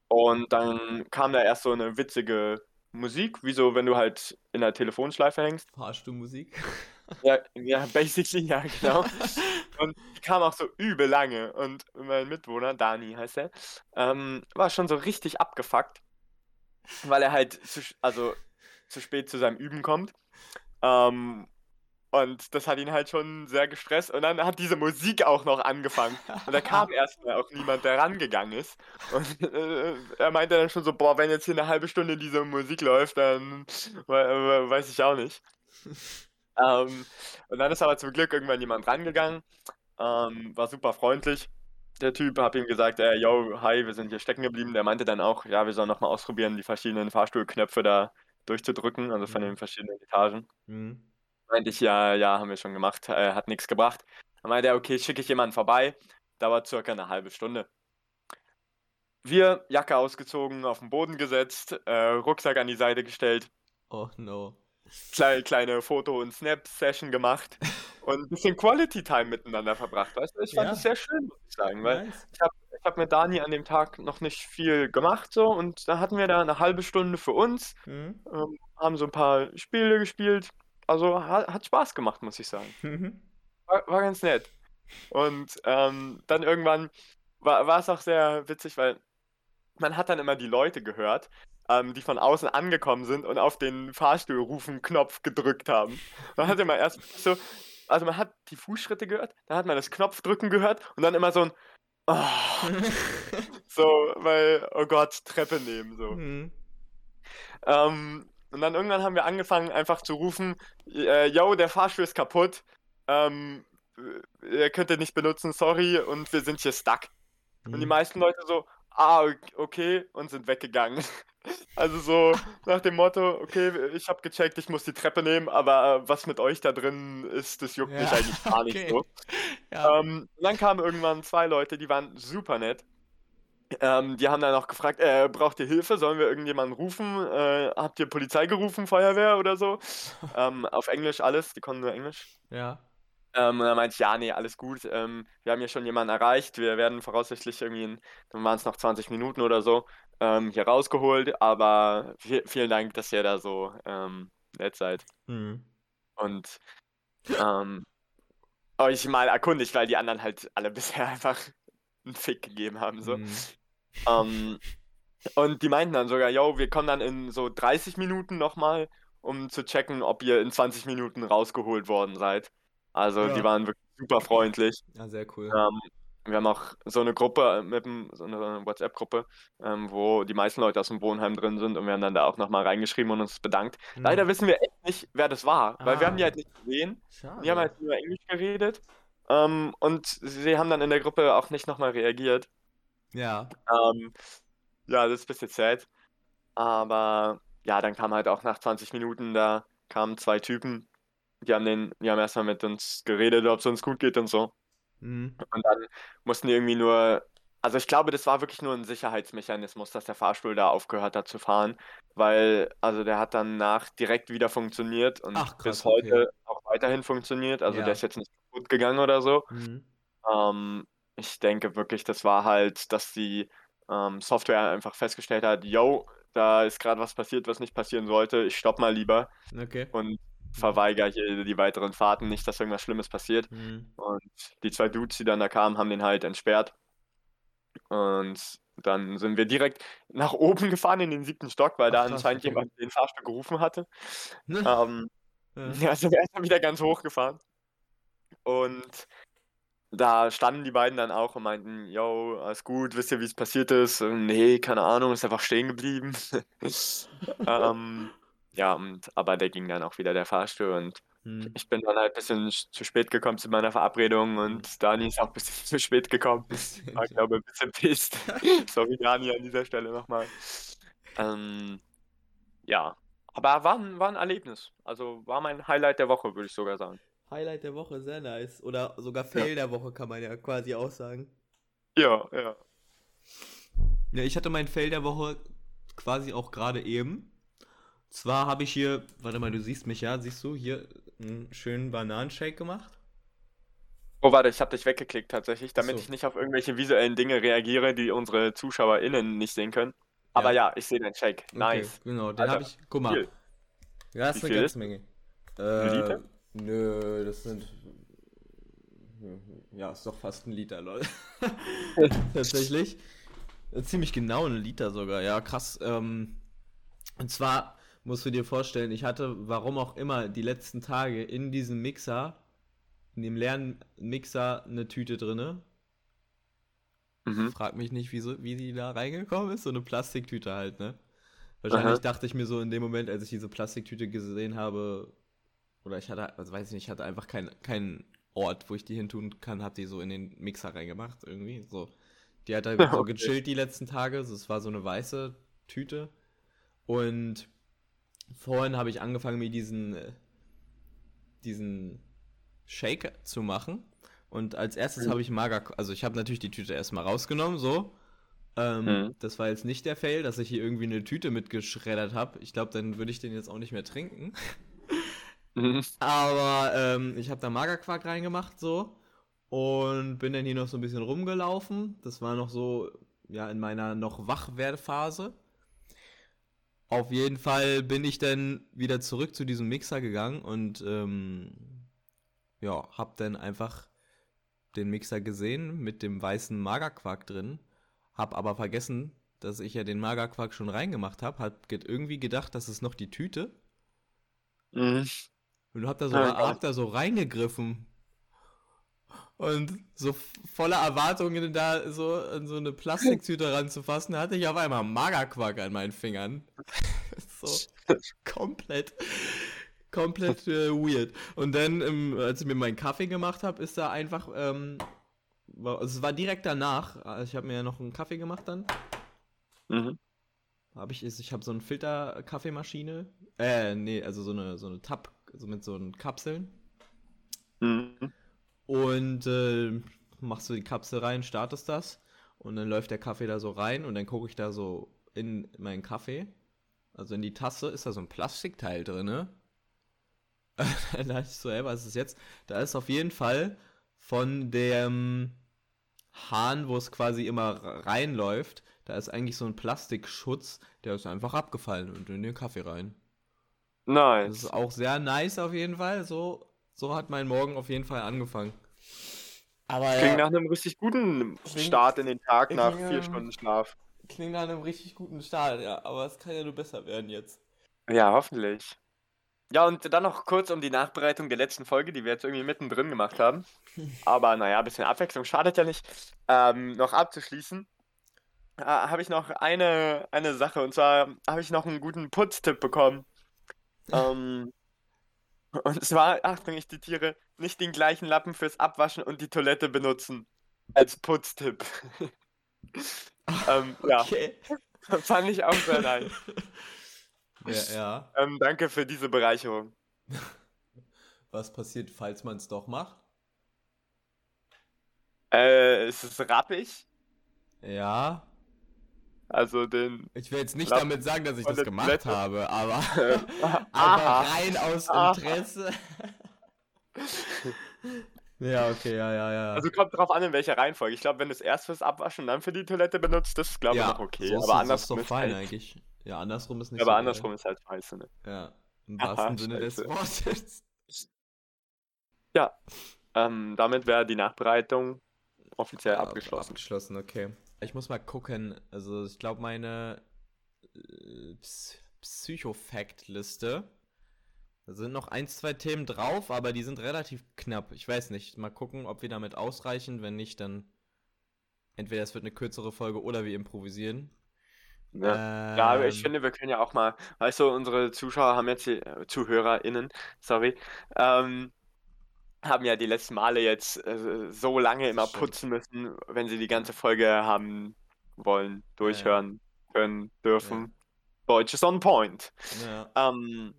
Und dann kam da erst so eine witzige Musik, wie so, wenn du halt in der Telefonschleife hängst. Fahrstuhlmusik. Ja, ja, basically, ja, genau. Und die kam auch so übel lange. Und mein Mitwohner, Dani heißt er, ähm, war schon so richtig abgefuckt, weil er halt zu, also, zu spät zu seinem Üben kommt. Ähm, und das hat ihn halt schon sehr gestresst. Und dann hat diese Musik auch noch angefangen. Und da kam erstmal auch niemand, der rangegangen ist. Und äh, er meinte dann schon so, boah, wenn jetzt hier eine halbe Stunde diese Musik läuft, dann we- we- weiß ich auch nicht. Ähm, und dann ist aber zum Glück irgendwann jemand rangegangen, ähm, war super freundlich. Der Typ, hab ihm gesagt, äh, yo, hi, wir sind hier stecken geblieben. Der meinte dann auch, ja, wir sollen nochmal ausprobieren, die verschiedenen Fahrstuhlknöpfe da durchzudrücken, also von Mhm. den verschiedenen Etagen. Hm? Meinte ich, ja, ja, haben wir schon gemacht, äh, hat nichts gebracht. Dann meinte er, okay, schicke ich jemanden vorbei, dauert circa eine halbe Stunde. Wir, Jacke ausgezogen, auf den Boden gesetzt, äh, Rucksack an die Seite gestellt. Oh no. Kleine, kleine Foto- und Snap-Session gemacht und ein bisschen Quality Time miteinander verbracht. Weißt du? Ich fand Ja. das sehr schön, muss ich sagen, weil Nice. ich habe ich hab mit Dani an dem Tag noch nicht viel gemacht so und da hatten wir da eine halbe Stunde für uns, Mhm. ähm, haben so ein paar Spiele gespielt. Also hat, hat Spaß gemacht, muss ich sagen. Mhm. War, war ganz nett. Und ähm, dann irgendwann war, war es auch sehr witzig, weil man hat dann immer die Leute gehört, ähm, die von außen angekommen sind und auf den Fahrstuhlrufen-Knopf gedrückt haben. Man hat immer erst so, also man hat die Fußschritte gehört, dann hat man das Knopfdrücken gehört und dann immer so ein oh, so, weil, oh Gott, Treppe nehmen, so. Mhm. Ähm, und dann irgendwann haben wir angefangen, einfach zu rufen, äh, yo, der Fahrstuhl ist kaputt, ähm, äh, ihr könnt ihn nicht benutzen, sorry, und wir sind hier stuck. Und die Mhm. meisten Leute so, ah, ok- okay, und sind weggegangen. Also so nach dem Motto, okay, ich habe gecheckt, ich muss die Treppe nehmen, aber äh, was mit euch da drin ist, das juckt mich Ja, eigentlich gar nicht okay. so. Ja. Ähm, dann kamen irgendwann zwei Leute, die waren super nett. Ähm, die haben dann auch gefragt, äh, braucht ihr Hilfe? Sollen wir irgendjemanden rufen? Äh, habt ihr Polizei gerufen, Feuerwehr oder so? ähm, auf Englisch alles, die konnten nur Englisch. ja. Ähm, und dann meinte ich, ja, nee, alles gut. Ähm, wir haben hier schon jemanden erreicht. Wir werden voraussichtlich irgendwie, in, dann waren es noch 20 Minuten oder so, ähm, hier rausgeholt. Aber vi- vielen Dank, dass ihr da so ähm, nett seid. Mhm. Und ähm, euch mal erkundigt, weil die anderen halt alle bisher einfach einen Fick gegeben haben. So. Mhm. Ähm, und die meinten dann sogar, yo, wir kommen dann in so 30 Minuten nochmal, um zu checken, ob ihr in 20 Minuten rausgeholt worden seid. Also Ja. die waren wirklich super freundlich. Ja, sehr cool. Ähm, wir haben auch so eine Gruppe mit dem, so eine, WhatsApp-Gruppe, ähm, wo die meisten Leute aus dem Wohnheim drin sind und wir haben dann da auch nochmal reingeschrieben und uns bedankt. Mhm. Leider wissen wir echt nicht, wer das war, weil wir haben die Ah. halt nicht gesehen. Schade. Die haben halt nur Englisch geredet. Ähm, und sie haben dann in der Gruppe auch nicht nochmal reagiert. Ja. Ähm, ja, das ist ein bisschen sad. Aber ja, dann kam halt auch nach 20 Minuten, da kamen zwei Typen, die haben den, die haben erstmal mit uns geredet, ob es uns gut geht und so. Mhm. Und dann mussten die irgendwie nur, also ich glaube, das war wirklich nur ein Sicherheitsmechanismus, dass der Fahrstuhl da aufgehört hat zu fahren, weil, also der hat danach direkt wieder funktioniert und Ach, krass, bis heute okay. auch weiterhin funktioniert. Also Ja. der ist jetzt nicht kaputt gegangen oder so. Mhm. Ähm, ich denke wirklich, das war halt, dass die ähm, Software einfach festgestellt hat, yo, da ist gerade was passiert, was nicht passieren sollte, ich stopp mal lieber Okay. und verweigere hier die weiteren Fahrten, nicht, dass irgendwas Schlimmes passiert. Mhm. Und die zwei Dudes, die dann da kamen, haben den halt entsperrt. Und dann sind wir direkt nach oben gefahren in den siebten Stock, weil da Ach, krass, anscheinend jemand den Fahrstuhl gerufen hatte. Ne? Ähm, Ja. ja, sind wir erstmal wieder ganz hoch gefahren. Und da standen die beiden dann auch und meinten, yo, alles gut, wisst ihr, wie es passiert ist? Und, nee, keine Ahnung, ist einfach stehen geblieben. ähm, ja, und aber der ging dann auch wieder der Fahrstuhl und Mhm. ich bin dann halt ein bisschen sch- zu spät gekommen zu meiner Verabredung und Dani ist auch ein bisschen zu spät gekommen. War, glaube ich, ein bisschen pisst. Sorry, Dani, an dieser Stelle nochmal. Ähm, ja, aber war ein, war ein Erlebnis. Also war mein Highlight der Woche, würde ich sogar sagen. Highlight der Woche, sehr nice. Oder sogar Fail der Woche kann man ja quasi auch sagen. Ja, ja. Ja, ich hatte meinen Fail der Woche quasi auch gerade eben. Zwar habe ich hier, warte mal, du siehst mich ja, siehst du hier einen schönen Bananenshake gemacht? Oh, warte, ich habe dich weggeklickt tatsächlich, damit so. ich nicht auf irgendwelche visuellen Dinge reagiere, die unsere ZuschauerInnen nicht sehen können. Aber ja, ich sehe deinen Shake. Nice. Okay, genau, den Alter, habe ich, guck mal. viel. Ja, ist eine ganze Menge. Äh, Liter? Nö, das sind. Ja, ist doch fast ein Liter, lol. Tatsächlich. Äh, Ziemlich genau ein Liter sogar, ja, krass. Ähm, und zwar musst du dir vorstellen, ich hatte, warum auch immer, die letzten Tage in diesem Mixer, in dem leeren Mixer, eine Tüte drinne. Mhm. Frag mich nicht, wieso, wie die da reingekommen ist. So eine Plastiktüte halt, ne? Wahrscheinlich Aha. dachte ich mir so in dem Moment, als ich diese Plastiktüte gesehen habe, oder ich hatte, also weiß ich nicht, ich hatte einfach keinen keinen Ort, wo ich die hin tun kann, hab die so in den Mixer reingemacht, irgendwie. So. Die hat halt so Okay. gechillt die letzten Tage. So, Es war so eine weiße Tüte. Und vorhin habe ich angefangen, mir diesen, äh, diesen Shake zu machen. Und als erstes Mhm. habe ich Mager, also ich habe natürlich die Tüte erstmal rausgenommen, so. Ähm, Mhm. Das war jetzt nicht der Fail, dass ich hier irgendwie eine Tüte mitgeschreddert habe. Ich glaube, dann würde ich den jetzt auch nicht mehr trinken. Mhm. Aber ähm, ich habe da Magerquark reingemacht so und bin dann hier noch so ein bisschen rumgelaufen. Das war noch so, ja, in meiner noch Wachwerdephase. Auf jeden Fall bin ich dann wieder zurück zu diesem Mixer gegangen und ähm, ja, hab dann einfach den Mixer gesehen mit dem weißen Magerquark drin. Hab aber vergessen, dass ich ja den Magerquark schon reingemacht habe. Hab irgendwie gedacht, das ist noch die Tüte. Mhm. Und hab da so, ja, hab da so reingegriffen und so voller Erwartungen da so in so eine Plastiktüte ranzufassen, hatte ich auf einmal Magerquark an meinen Fingern. so komplett, komplett äh, weird. Und dann, ähm, als ich mir meinen Kaffee gemacht habe, ist da einfach, ähm, war, also es war direkt danach. Also ich habe mir ja noch einen Kaffee gemacht dann. Mhm. Habe ich, ich habe so eine Filter-Kaffeemaschine. Äh, nee, also so eine, so eine Tab, so mit so einen Kapseln. Mhm. Und äh, machst du die Kapsel rein, startest das und dann läuft der Kaffee da so rein und dann gucke ich da so in meinen Kaffee. Also in die Tasse ist da so ein Plastikteil drin, ne? dann dachte ich so, ey, was ist das jetzt? Da ist auf jeden Fall von dem Hahn, wo es quasi immer reinläuft, da ist eigentlich so ein Plastikschutz, der ist einfach abgefallen und in den Kaffee rein. Nice. Das ist auch sehr nice auf jeden Fall. So so hat mein Morgen auf jeden Fall angefangen. Aber klingt ja, nach einem richtig guten klingt, Start in den Tag nach klingt, vier Stunden Schlaf. Klingt nach einem richtig guten Start, ja. Aber es kann ja nur besser werden jetzt. Ja, hoffentlich. Ja, und dann noch kurz um die Nachbereitung der letzten Folge, die wir jetzt irgendwie mittendrin gemacht haben. Aber naja, ein bisschen Abwechslung schadet ja nicht. Ähm, noch abzuschließen, äh, habe ich noch eine, eine Sache. Und zwar habe ich noch einen guten Putztipp bekommen. ähm, und zwar, Achtung, ich zitiere, nicht den gleichen Lappen fürs Abwaschen und die Toilette benutzen. Als Putztipp. ähm, okay. Ja. Fand ich auch sehr nice. Ja, ja. Ähm, danke für diese Bereicherung. Was passiert, falls man es doch macht? Äh, ist es rappig? Ja. Also den. Ich will jetzt nicht Lappen damit sagen, dass ich das gemacht Toilette. habe, aber, aber rein aus Interesse. ja, okay, ja, ja, ja. Also kommt drauf an, in welcher Reihenfolge. Ich glaube, wenn du es erst fürs Abwaschen und dann für die Toilette benutzt, das ist, glaube ich, ja, noch okay. So aber andersrum ist doch fein halt... eigentlich. Ja, andersrum ist nicht ja, so. Aber andersrum geil. ist halt scheiße, ne? Ja, im wahrsten Aha, Sinne des Wortes. Ja, ähm, damit wäre die Nachbereitung offiziell ja, abgeschlossen. Abgeschlossen, okay. Ich muss mal gucken. Also, ich glaube, meine äh, Psychofact-Liste. Da sind noch ein, zwei Themen drauf, aber die sind relativ knapp. Ich weiß nicht. Mal gucken, ob wir damit ausreichen. Wenn nicht, dann entweder es wird eine kürzere Folge oder wir improvisieren. Ja, ähm, ja aber ich ähm. finde, wir können ja auch mal, weißt du, unsere Zuschauer haben jetzt, äh, ZuhörerInnen, sorry, ähm, haben ja die letzten Male jetzt äh, so lange immer putzen müssen, wenn sie die ganze Folge haben wollen, durchhören ja. können, dürfen. Ja. Deutsch ist on point. Ja. Ähm,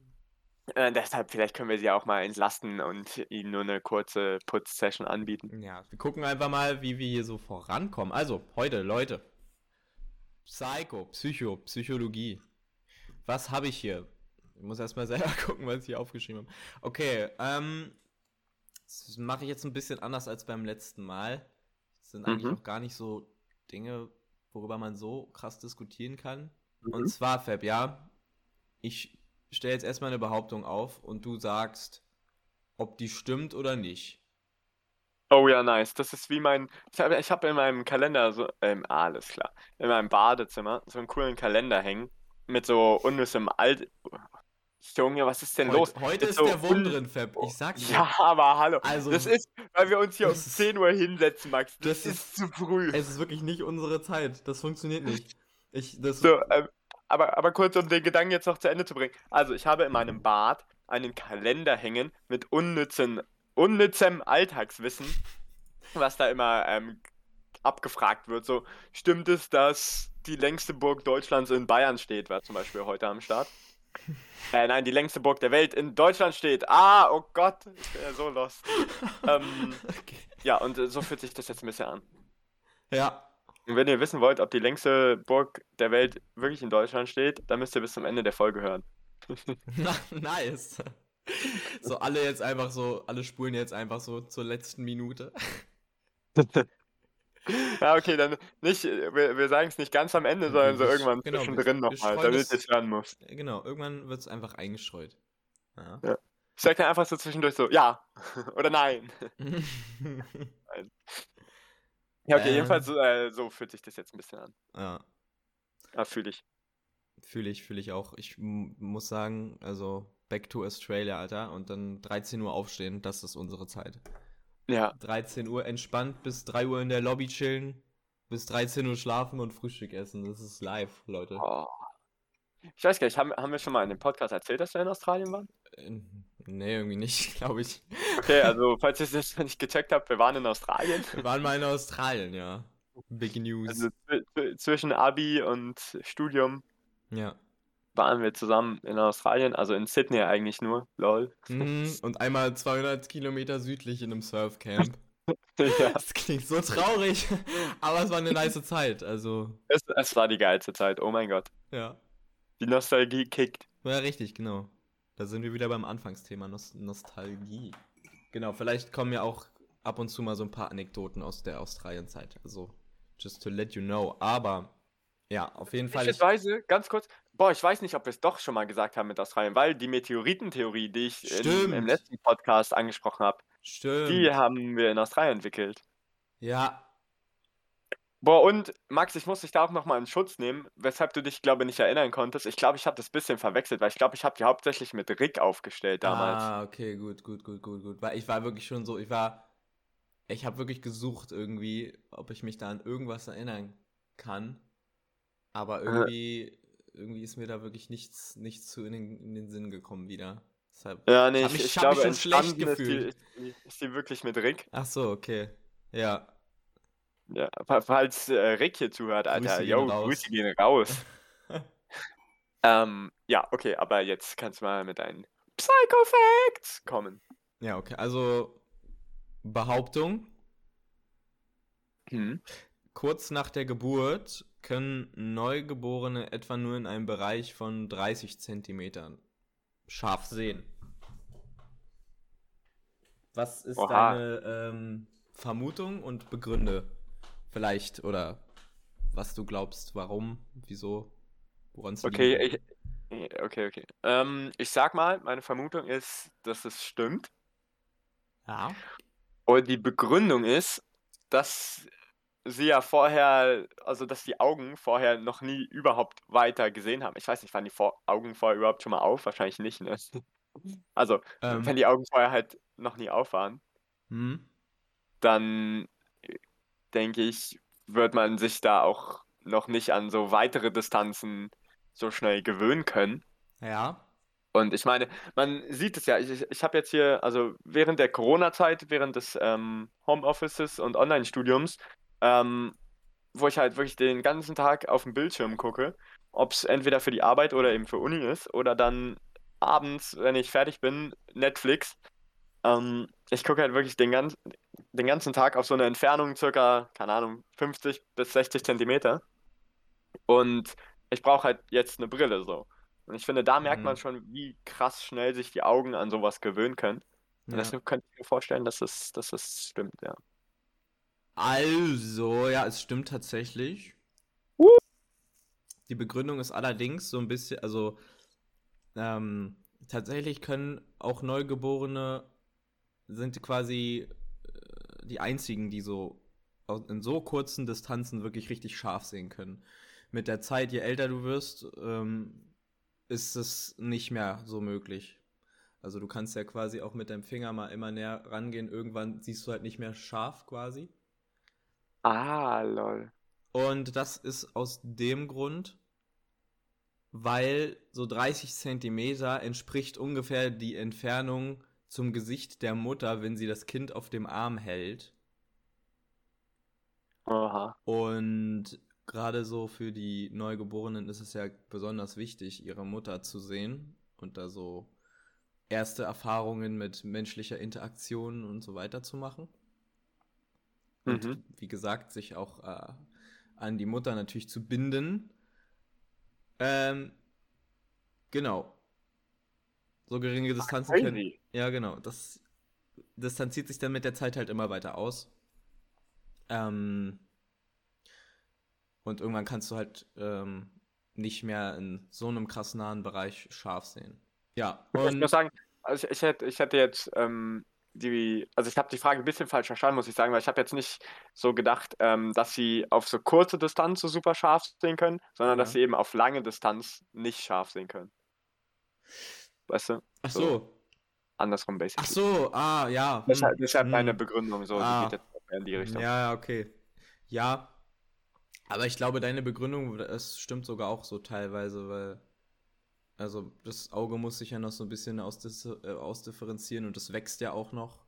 äh, deshalb, vielleicht können wir sie auch mal entlasten und ihnen nur eine kurze Putzsession anbieten. Ja, wir gucken einfach mal, wie wir hier so vorankommen. Also, heute, Leute. Psycho, Psycho, Psychologie. Was habe ich hier? Ich muss erstmal selber gucken, was ich hier aufgeschrieben habe. Okay, ähm, das mache ich jetzt ein bisschen anders als beim letzten Mal. Das sind eigentlich mhm. auch gar nicht so Dinge, worüber man so krass diskutieren kann. Mhm. Und zwar, Fab, ja, ich stelle jetzt erstmal eine Behauptung auf und du sagst, ob die stimmt oder nicht. Oh ja, nice. Das ist wie mein. Ich habe ich hab in meinem Kalender so. Ähm, alles klar. In meinem Badezimmer so einen coolen Kalender hängen. Mit so unnützem Alt. Junge, was ist denn heute, los? Heute ist, ist so der Wurm drin, Fab. Ich sag's dir. Ja, aber hallo. Also, das ist, weil wir uns hier um 10 Uhr hinsetzen, Max. Das, das ist, ist, zu früh. Es ist wirklich nicht unsere Zeit. Das funktioniert nicht. Ich, das so, ähm, aber, aber kurz, um den Gedanken jetzt noch zu Ende zu bringen. Also, ich habe in meinem Bad einen Kalender hängen mit unnützen, unnützem Alltagswissen, was da immer ähm, abgefragt wird. So, stimmt es, dass die längste Burg Deutschlands in Bayern steht, war zum Beispiel heute am Start. Äh, nein, die längste Burg der Welt in Deutschland steht. Ah, oh Gott, ich bin ja so lost. ähm, okay. Ja, und äh, so fühlt sich das jetzt ein bisschen an. Ja. Und wenn ihr wissen wollt, ob die längste Burg der Welt wirklich in Deutschland steht, dann müsst ihr bis zum Ende der Folge hören. nice. So alle jetzt einfach so, alle spulen jetzt einfach so zur letzten Minute. Ja, okay, dann nicht, äh, wir, wir sagen es nicht ganz am Ende, sondern so irgendwann genau, zwischendrin nochmal, damit du es hören musst. Genau, irgendwann wird es einfach eingestreut. Ja. Ich sag dann einfach so zwischendurch so, ja oder nein. Ja, okay, Ähm. jedenfalls so, äh, so fühlt sich das jetzt ein bisschen an. ja. Ja, fühle ich. Fühle ich, fühle ich auch. Ich muss sagen, also back to Australia, Alter. Und dann 13 Uhr aufstehen, das ist unsere Zeit. Ja, 13 Uhr entspannt, bis 3 Uhr in der Lobby chillen, bis 13 Uhr schlafen und Frühstück essen. Das ist live, Leute. oh. Ich weiß gar nicht, haben, haben wir schon mal in dem Podcast erzählt, dass wir in Australien waren? Äh, Nee, irgendwie nicht, glaube ich. Okay, also falls ihr es jetzt noch nicht gecheckt habt, wir waren in Australien. Wir waren mal in Australien, ja. Big News. Also zw- zw- zwischen Abi und Studium ja. Waren wir zusammen in Australien, also in Sydney eigentlich nur, lol. Mhm. Und einmal 200 Kilometer südlich in einem Surfcamp. ja, Das klingt so traurig, aber es war eine nice Zeit, also, es, es war die geilste Zeit, oh mein Gott. ja. Die Nostalgie kickt. Ja, richtig, genau. Da sind wir wieder beim Anfangsthema Nos Nostalgie. Genau, vielleicht kommen ja auch ab und zu mal so ein paar Anekdoten aus der Australienzeit. Also, just to let you know. Aber, ja, auf jeden Fall. Ich, Beispielsweise, ganz kurz, boah, ich weiß nicht, ob wir es doch schon mal gesagt haben mit Australien, weil die Meteoritentheorie, die ich in, im letzten Podcast angesprochen habe, die haben wir in Australien entwickelt. Ja, Boah, und Max, ich muss dich da auch nochmal in Schutz nehmen, weshalb du dich, glaube ich, nicht erinnern konntest. Ich glaube, ich habe das ein bisschen verwechselt, weil ich glaube, ich habe die hauptsächlich mit Rick aufgestellt damals. Ah, okay, gut, gut, gut, gut, gut. Weil ich war wirklich schon so, ich war, ich habe wirklich gesucht irgendwie, ob ich mich da an irgendwas erinnern kann. Aber irgendwie, irgendwie ist mir da wirklich nichts, nichts zu in den, in den Sinn gekommen wieder. Deshalb. Ja, nee, ich, mich- ich glaube, schon schlecht gefühlt. ist, die, ist die wirklich mit Rick. Ach so, okay. Ja. Ja, fa- falls äh, Rick hier zuhört, Alter, Grüße yo, raus. Grüße gehen raus. ähm, ja, okay, aber jetzt kannst du mal mit deinen Psycho-Facts kommen. Ja, okay. Also Behauptung, Hm. kurz nach der Geburt können Neugeborene etwa nur in einem Bereich von 30 Zentimetern scharf sehen. Was ist Oha. deine ähm, Vermutung und begründe vielleicht oder was du glaubst, warum, wieso, woran es Okay, ich, ja, okay, okay. Ähm, ich sag mal, meine Vermutung ist, dass es stimmt. Ja. Und die Begründung ist, dass sie ja vorher, also dass die Augen vorher noch nie überhaupt weiter gesehen haben. Ich weiß nicht, waren die vor Augen vorher überhaupt schon mal auf? Wahrscheinlich nicht, ne? Also, Ähm, wenn die Augen vorher halt noch nie auf waren, hm? dann denke ich, wird man sich da auch noch nicht an so weitere Distanzen so schnell gewöhnen können. Ja. Und ich meine, man sieht es ja, ich, ich, ich habe jetzt hier, also während der Corona-Zeit, während des ähm, Homeoffices und Online-Studiums, ähm, wo ich halt wirklich den ganzen Tag auf dem Bildschirm gucke, ob es entweder für die Arbeit oder eben für Uni ist, oder dann abends, wenn ich fertig bin, Netflix. Ähm, ich gucke halt wirklich den, ganz, den ganzen Tag auf so eine Entfernung, circa, keine Ahnung, 50 bis 60 Zentimeter. Und ich brauche halt jetzt eine Brille so. Und ich finde, da merkt man Mhm. schon, wie krass schnell sich die Augen an sowas gewöhnen können. Und ja. deshalb könnte ich mir vorstellen, dass es, dass es stimmt, ja. Also, ja, es stimmt tatsächlich. Die Begründung ist allerdings so ein bisschen, also ähm, tatsächlich können auch Neugeborene sind quasi äh, die einzigen, die so in so kurzen Distanzen wirklich richtig scharf sehen können. Mit der Zeit, je älter du wirst, ähm, ist es nicht mehr so möglich. Also du kannst ja quasi auch mit deinem Finger mal immer näher rangehen. Irgendwann siehst du halt nicht mehr scharf quasi. Ah, lol. Und das ist aus dem Grund, weil so 30 Zentimeter entspricht ungefähr die Entfernung zum Gesicht der Mutter, wenn sie das Kind auf dem Arm hält. Oha. Und gerade so für die Neugeborenen ist es ja besonders wichtig, ihre Mutter zu sehen und da so erste Erfahrungen mit menschlicher Interaktion und so weiter zu machen. Und Mhm. wie gesagt, sich auch äh, an die Mutter natürlich zu binden. Ähm, genau. So geringe Distanzen Crazy. können. Ja, genau. Das distanziert sich dann mit der Zeit halt immer weiter aus. Ähm, und irgendwann kannst du halt ähm, nicht mehr in so einem krass nahen Bereich scharf sehen. Ja, Ich und muss sagen, also ich, ich hätte, ich hätte jetzt ähm, die, also ich habe die Frage ein bisschen falsch verstanden, muss ich sagen, weil ich habe jetzt nicht so gedacht, ähm, dass sie auf so kurze Distanz so super scharf sehen können, sondern dass Ja. sie eben auf lange Distanz nicht scharf sehen können. Weißt du? ach so, Andersrum ach basically. so, ah, ja. Deshalb, hm, deshalb meine hm. Begründung so, Ah. die geht jetzt eher in die Richtung. Ja, ja, okay. Ja, aber ich glaube, deine Begründung, das stimmt sogar auch so teilweise, weil also das Auge muss sich ja noch so ein bisschen ausdis äh, ausdifferenzieren und das wächst ja auch noch.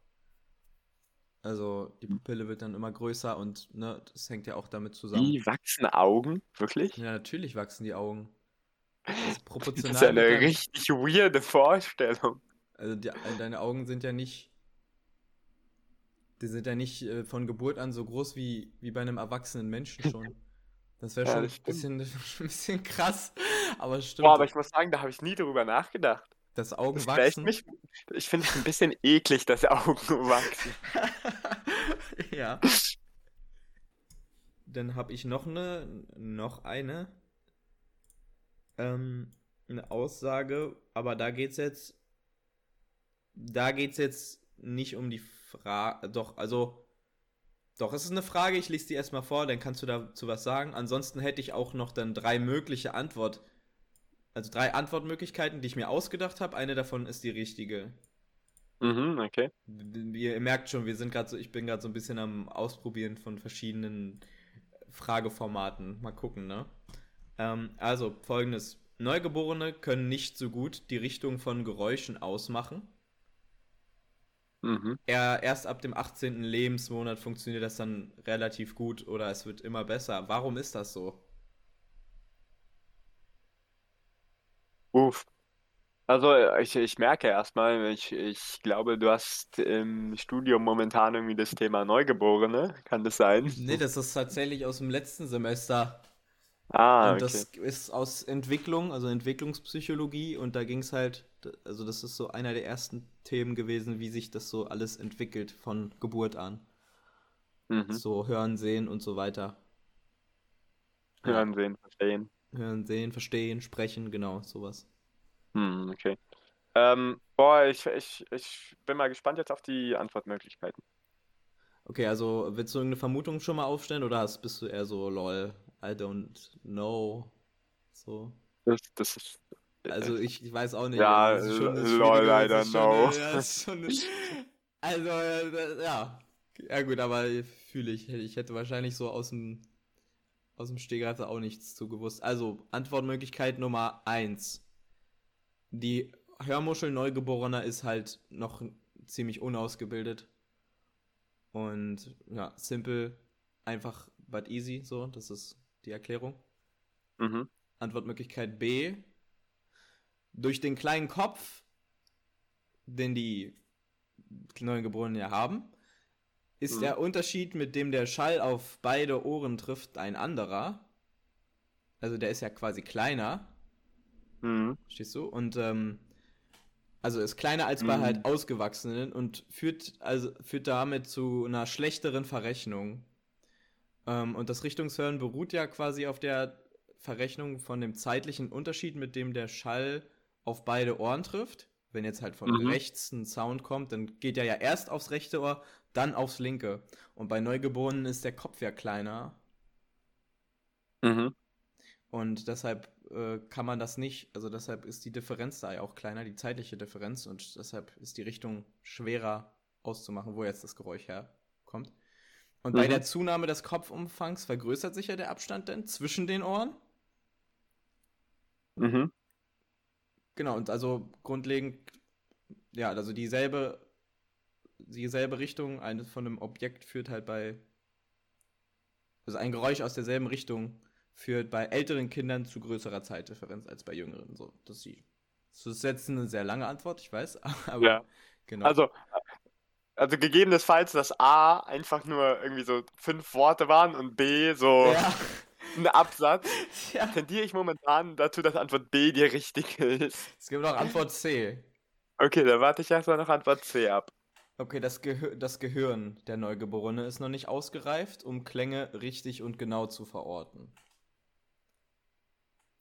Also die Pupille wird dann immer größer und ne, das hängt ja auch damit zusammen. Wie wachsen Augen? Wirklich? Ja, natürlich wachsen die Augen. Das ist Das ist proportional ja eine mit deinem- richtig weirde Vorstellung. Also die, deine Augen sind ja nicht. Die sind ja nicht äh, von Geburt an so groß wie, wie bei einem erwachsenen Menschen schon. Das wäre Ja, schon das ein bisschen, ein bisschen krass, aber es stimmt. Boah, aber ich muss sagen, da habe ich nie drüber nachgedacht. dass Augen Das wachsen. mich, ich finde es ein bisschen eklig, dass Augen wachsen. ja. Dann habe ich noch eine, noch eine, ähm, eine Aussage, aber da geht's jetzt, da geht's jetzt nicht um die Frage, doch, also, doch, es ist eine Frage, ich lese die erstmal vor, dann kannst du dazu was sagen. Ansonsten hätte ich auch noch dann drei mögliche Antwort, also drei Antwortmöglichkeiten, die ich mir ausgedacht habe. Eine davon ist die richtige. Mhm, okay. Ihr merkt schon, wir sind gerade so, ich bin gerade so ein bisschen am Ausprobieren von verschiedenen Frageformaten. Mal gucken, ne? Ähm, also, folgendes. Neugeborene können nicht so gut die Richtung von Geräuschen ausmachen. Mhm. Er, erst ab dem 18. Lebensmonat funktioniert das dann relativ gut oder es wird immer besser. Warum ist das so? Uff. Also ich, ich merke erstmal, ich, ich glaube, du hast im Studium momentan irgendwie das Thema Neugeborene. Kann das sein? Nee, das ist tatsächlich aus dem letzten Semester. Ah, Und okay. das ist aus Entwicklung, also Entwicklungspsychologie, und da ging es halt, also das ist so einer der ersten Themen gewesen, wie sich das so alles entwickelt von Geburt an. Mhm. So hören, sehen und so weiter. Hören, sehen, verstehen. hören, sehen, verstehen, sprechen, genau, sowas. Hm, okay. Ähm, boah, ich, ich, ich bin mal gespannt jetzt auf die Antwortmöglichkeiten. Okay, also willst du irgendeine Vermutung schon mal aufstellen oder hast, bist du eher so, lol, I don't know, so? Das, das ist. Also ich, ich weiß auch nicht, Ja, also das ist schon eine lol, schwierige- I don't eine- know. schon eine, also, äh, ja. Ja gut, aber fühle ich. Ich hätte wahrscheinlich so aus dem, aus dem Stegreif auch nichts zu gewusst. Also, Antwortmöglichkeit Nummer eins. Die Hörmuschel Neugeborener ist halt noch ziemlich unausgebildet. Und ja, simple, einfach, but easy, so, das ist die Erklärung. Mhm. Antwortmöglichkeit B. Durch den kleinen Kopf, den die Neugeborenen ja haben, ist Mhm. der Unterschied, mit dem der Schall auf beide Ohren trifft, ein anderer. Also der ist ja quasi kleiner, Mhm. stehst du? Und ähm, also ist kleiner als bei Mhm. halt Ausgewachsenen und führt also führt damit zu einer schlechteren Verrechnung. Ähm, und das Richtungshören beruht ja quasi auf der Verrechnung von dem zeitlichen Unterschied, mit dem der Schall auf beide Ohren trifft. Wenn jetzt halt von Mhm. rechts ein Sound kommt, dann geht er ja erst aufs rechte Ohr, dann aufs linke. Und bei Neugeborenen ist der Kopf ja kleiner. Mhm. Und deshalb äh, kann man das nicht, also deshalb ist die Differenz da ja auch kleiner, die zeitliche Differenz. Und deshalb ist die Richtung schwerer auszumachen, wo jetzt das Geräusch herkommt. Und bei Mhm. der Zunahme des Kopfumfangs vergrößert sich ja der Abstand denn zwischen den Ohren. Mhm. Genau, und also grundlegend, ja, also dieselbe, dieselbe Richtung eines von einem Objekt führt halt bei, also ein Geräusch aus derselben Richtung führt bei älteren Kindern zu größerer Zeitdifferenz als bei jüngeren. So, das ist, die, das ist jetzt eine sehr lange Antwort, ich weiß, aber Ja. genau. Also, also gegebenenfalls, dass A einfach nur irgendwie so fünf Worte waren und B so ja, ein Absatz, ja. tendiere ich momentan dazu, dass Antwort B die richtige ist. Es gibt auch Antwort C. Okay, dann warte ich erstmal noch Antwort C ab. Okay, das, Gehir das Gehirn der Neugeborene ist noch nicht ausgereift, um Klänge richtig und genau zu verorten.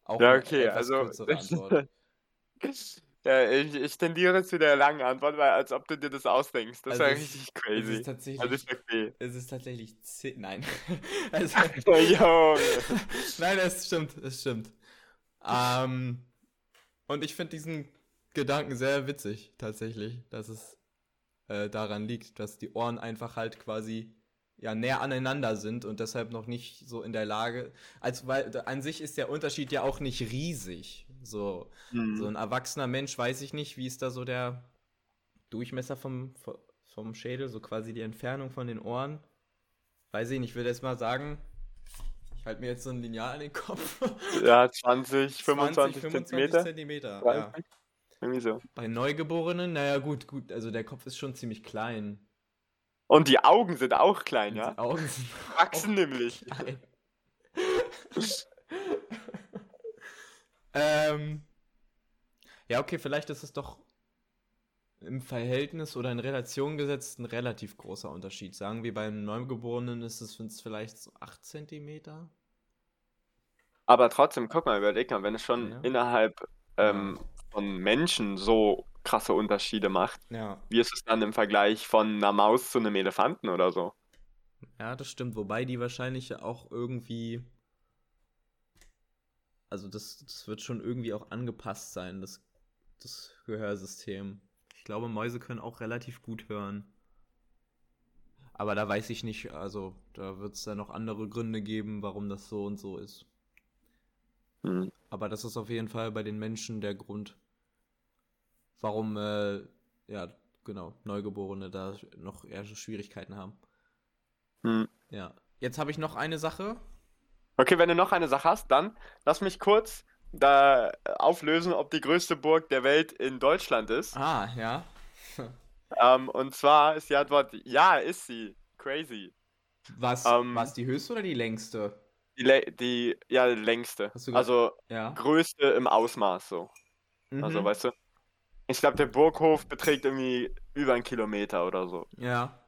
Auch ja, okay, also. ja, ich, ich, tendiere zu der langen Antwort, weil als ob du dir das ausdenkst. Das also wäre richtig crazy. Es ist tatsächlich. Also okay. Es ist tatsächlich 10. Nein. also, Nein, es stimmt, es stimmt. Ähm, und ich finde diesen Gedanken sehr witzig, tatsächlich, dass es äh, daran liegt, dass die Ohren einfach halt quasi ja näher aneinander sind und deshalb noch nicht so in der Lage, als weil an sich ist der Unterschied ja auch nicht riesig. So, mhm. so ein erwachsener Mensch weiß ich nicht, wie ist da so der Durchmesser vom, vom Schädel, so quasi die Entfernung von den Ohren. Weiß ich nicht, ich würde jetzt mal sagen, ich halte mir jetzt so ein Lineal an den Kopf. Ja, 20, 25, 20, 25 Zentimeter. Ja. Irgendwie so. Bei Neugeborenen, naja, gut, gut, also der Kopf ist schon ziemlich klein. Und die Augen sind auch klein, ja? Die Augen sind wachsen nämlich. ähm, ja, okay, vielleicht ist es doch im Verhältnis oder in Relation gesetzt ein relativ großer Unterschied. Sagen wir, beim Neugeborenen ist es vielleicht so 8 cm. Aber trotzdem, guck mal, überleg mal, wenn es schon ja. innerhalb ähm, von Menschen so krasse Unterschiede macht, Ja. wie ist es dann im Vergleich von einer Maus zu einem Elefanten oder so? Ja, das stimmt. Wobei die wahrscheinlich auch irgendwie. Also das, das wird schon irgendwie auch angepasst sein, das, das Gehörsystem. Ich glaube, Mäuse können auch relativ gut hören. Aber da weiß ich nicht, also da wird es dann noch andere Gründe geben, warum das so und so ist. Hm. Aber das ist auf jeden Fall bei den Menschen der Grund, warum, äh, ja, genau, Neugeborene da noch eher Schwierigkeiten haben. Hm. Ja. Jetzt habe ich noch eine Sache. Okay, wenn du noch eine Sache hast, dann lass mich kurz da auflösen, ob die größte Burg der Welt in Deutschland ist. Ah, ja. ähm, und zwar ist die Antwort, ja, ist sie. Crazy. Was, ähm, was die höchste oder die längste? Die, die ja, längste. Also ja. größte im Ausmaß so. Also, mhm. Also, weißt du? Ich glaube, der Burghof beträgt irgendwie über einen Kilometer oder so. Ja.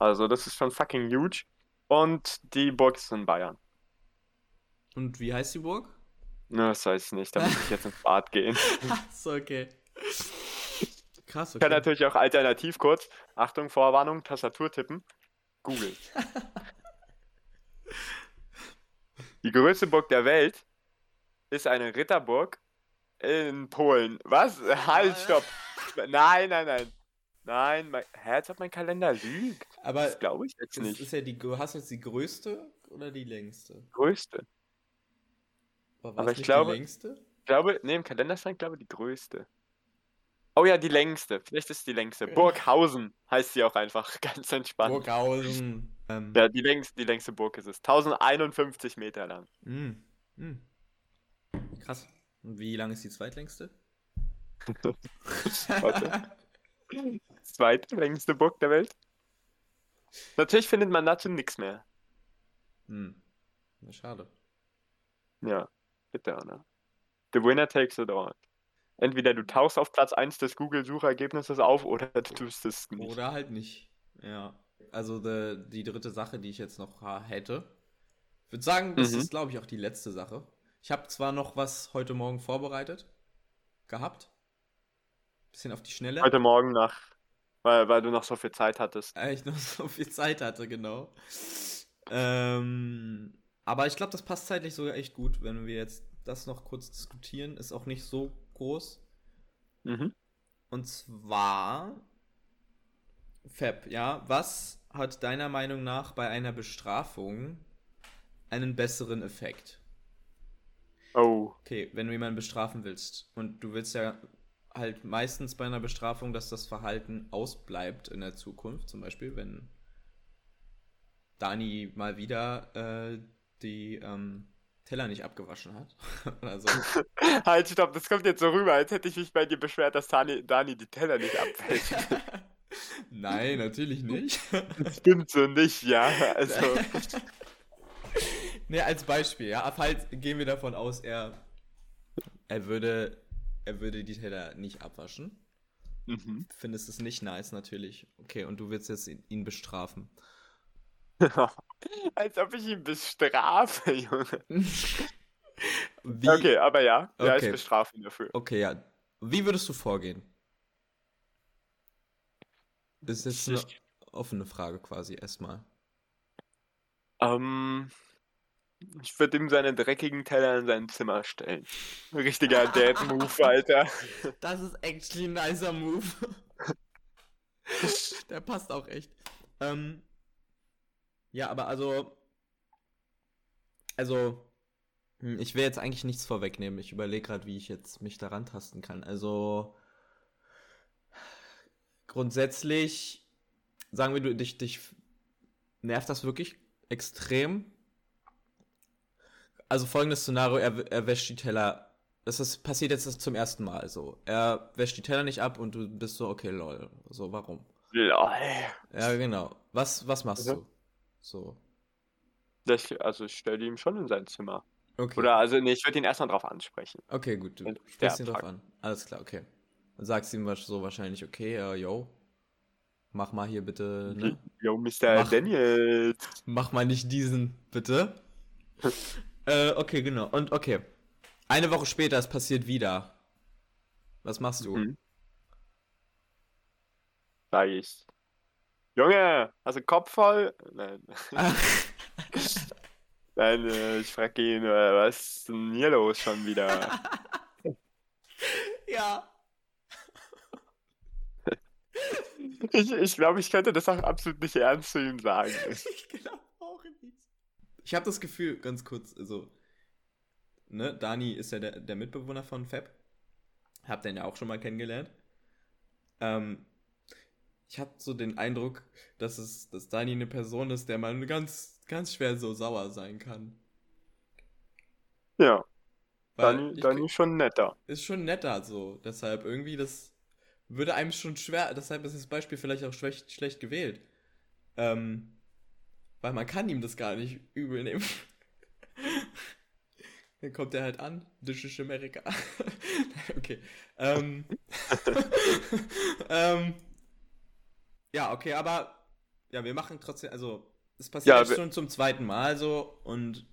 Also, das ist schon fucking huge. Und die Burg ist in Bayern. Und wie heißt die Burg? Ne, das weiß ich nicht. Da muss ich jetzt ins Bad gehen. so, okay. Krass, okay. Ich kann natürlich auch alternativ kurz, Achtung, Vorwarnung, Tastatur tippen. Google. die größte Burg der Welt ist eine Ritterburg in Polen. Was? Halt, stopp. Nein, nein, nein. Nein, mein, hä, als ob mein Kalender lügt. Aber das glaube ich jetzt nicht. Ist ja die, hast du jetzt die größte oder die längste? Größte. Aber, Aber ich glaube, die längste? Ich glaube, nee, im Kalender stand, glaube ich, die größte. Oh ja, die längste. Vielleicht ist es die längste. Burghausen heißt sie auch einfach. Ganz entspannt. Burghausen. Ähm. Ja, die längste, die längste Burg ist es. 1051 Meter lang. Mm. Mm. Krass. Und wie lang ist die zweitlängste? Warte. Zweitlängste Burg der Welt? Natürlich findet man dazu nichts mehr. Hm. Na, schade. Ja, bitte, Anna. The winner takes it all. Entweder du tauchst auf Platz 1 des Google-Suchergebnisses auf oder du tust es nicht. Oder halt nicht. Ja. Also die, die dritte Sache, die ich jetzt noch hätte. Ich würde sagen, das mhm. ist, glaube ich, auch die letzte Sache. Ich habe zwar noch was heute Morgen vorbereitet gehabt. Bisschen auf die Schnelle. Heute Morgen nach, weil, weil du noch so viel Zeit hattest. Weil ich noch so viel Zeit hatte, genau. Ähm, aber ich glaube, das passt zeitlich sogar echt gut, wenn wir jetzt das noch kurz diskutieren. Ist auch nicht so groß. Mhm. Und zwar, Fab, ja, was hat deiner Meinung nach bei einer Bestrafung einen besseren Effekt? Oh. Okay, wenn du jemanden bestrafen willst und du willst ja halt meistens bei einer Bestrafung, dass das Verhalten ausbleibt in der Zukunft, zum Beispiel, wenn Dani mal wieder äh, die ähm, Teller nicht abgewaschen hat. oder so. halt, stopp, das kommt jetzt so rüber, als hätte ich mich bei dir beschwert, dass Dani, Dani die Teller nicht abwäscht. Nein, natürlich nicht. Das stimmt so nicht, ja. Also. Ne, als Beispiel, ja. Falls gehen wir davon aus, er, er würde, er würde die Teller nicht abwaschen. Mhm. Findest es nicht nice, natürlich. Okay, und du willst jetzt ihn, ihn bestrafen. Als ob ich ihn bestrafe, Junge. Wie, Okay, aber ja, ja, ich Okay. bestrafe ihn dafür. Okay, ja. Wie würdest du vorgehen? Ist jetzt eine Ich- offene Frage quasi erstmal. Ähm, ich würde ihm seine dreckigen Teller in sein Zimmer stellen. Richtiger Dad-Move, Alter. Das ist actually ein nicer Move. Der passt auch echt. Ähm, ja, aber also. Also. hm, Ich will jetzt eigentlich nichts vorwegnehmen. Ich überlege gerade, wie ich jetzt mich daran tasten kann. Also. Grundsätzlich. Sagen wir, du, dich, dich nervt das wirklich extrem. Also folgendes Szenario, er, er wäscht die Teller. Das ist, passiert jetzt zum ersten Mal so. Er wäscht die Teller nicht ab und du bist so, okay, lol. So, warum? Lol. Ja, genau. Was, was machst Mhm. du? So. Das, also ich stelle ihm schon in sein Zimmer. Okay. Oder also nee, ich würde ihn erstmal drauf ansprechen. Okay, gut. Du sprichst ihn drauf an. Alles klar, okay. Dann sagst du ihm so wahrscheinlich, okay, äh, yo. Mach mal hier bitte, ne? Yo, Mr. Mach. Daniels. Mach mal nicht diesen, bitte. äh, okay, genau. Und okay. Eine Woche später, es passiert wieder. Was machst du? Mhm. Sag ich. Junge, hast du Kopf voll? Nein, Nein äh, ich frage ihn, äh, was ist denn hier los schon wieder? ja. Ich, ich glaube, ich könnte das auch absolut nicht ernst zu ihm sagen. Ich glaube auch nicht. Ich habe das Gefühl, ganz kurz, also, ne, Dani ist ja der, der Mitbewohner von Fab. Hab den ja auch schon mal kennengelernt. Ähm, ich habe so den Eindruck, dass es, dass Dani eine Person ist, der man ganz, ganz schwer so sauer sein kann. Ja, Weil Dani, Dani ist schon netter. ist schon netter so. Deshalb irgendwie, das würde einem schon schwer, deshalb ist das Beispiel vielleicht auch schlecht, schlecht gewählt. Ähm, weil man kann ihm das gar nicht übel nehmen. Dann kommt er halt an, ist Amerika. okay. Ähm, ähm, ja, okay, aber ja, wir machen trotzdem, also es passiert Ja, jetzt schon zum zweiten Mal so und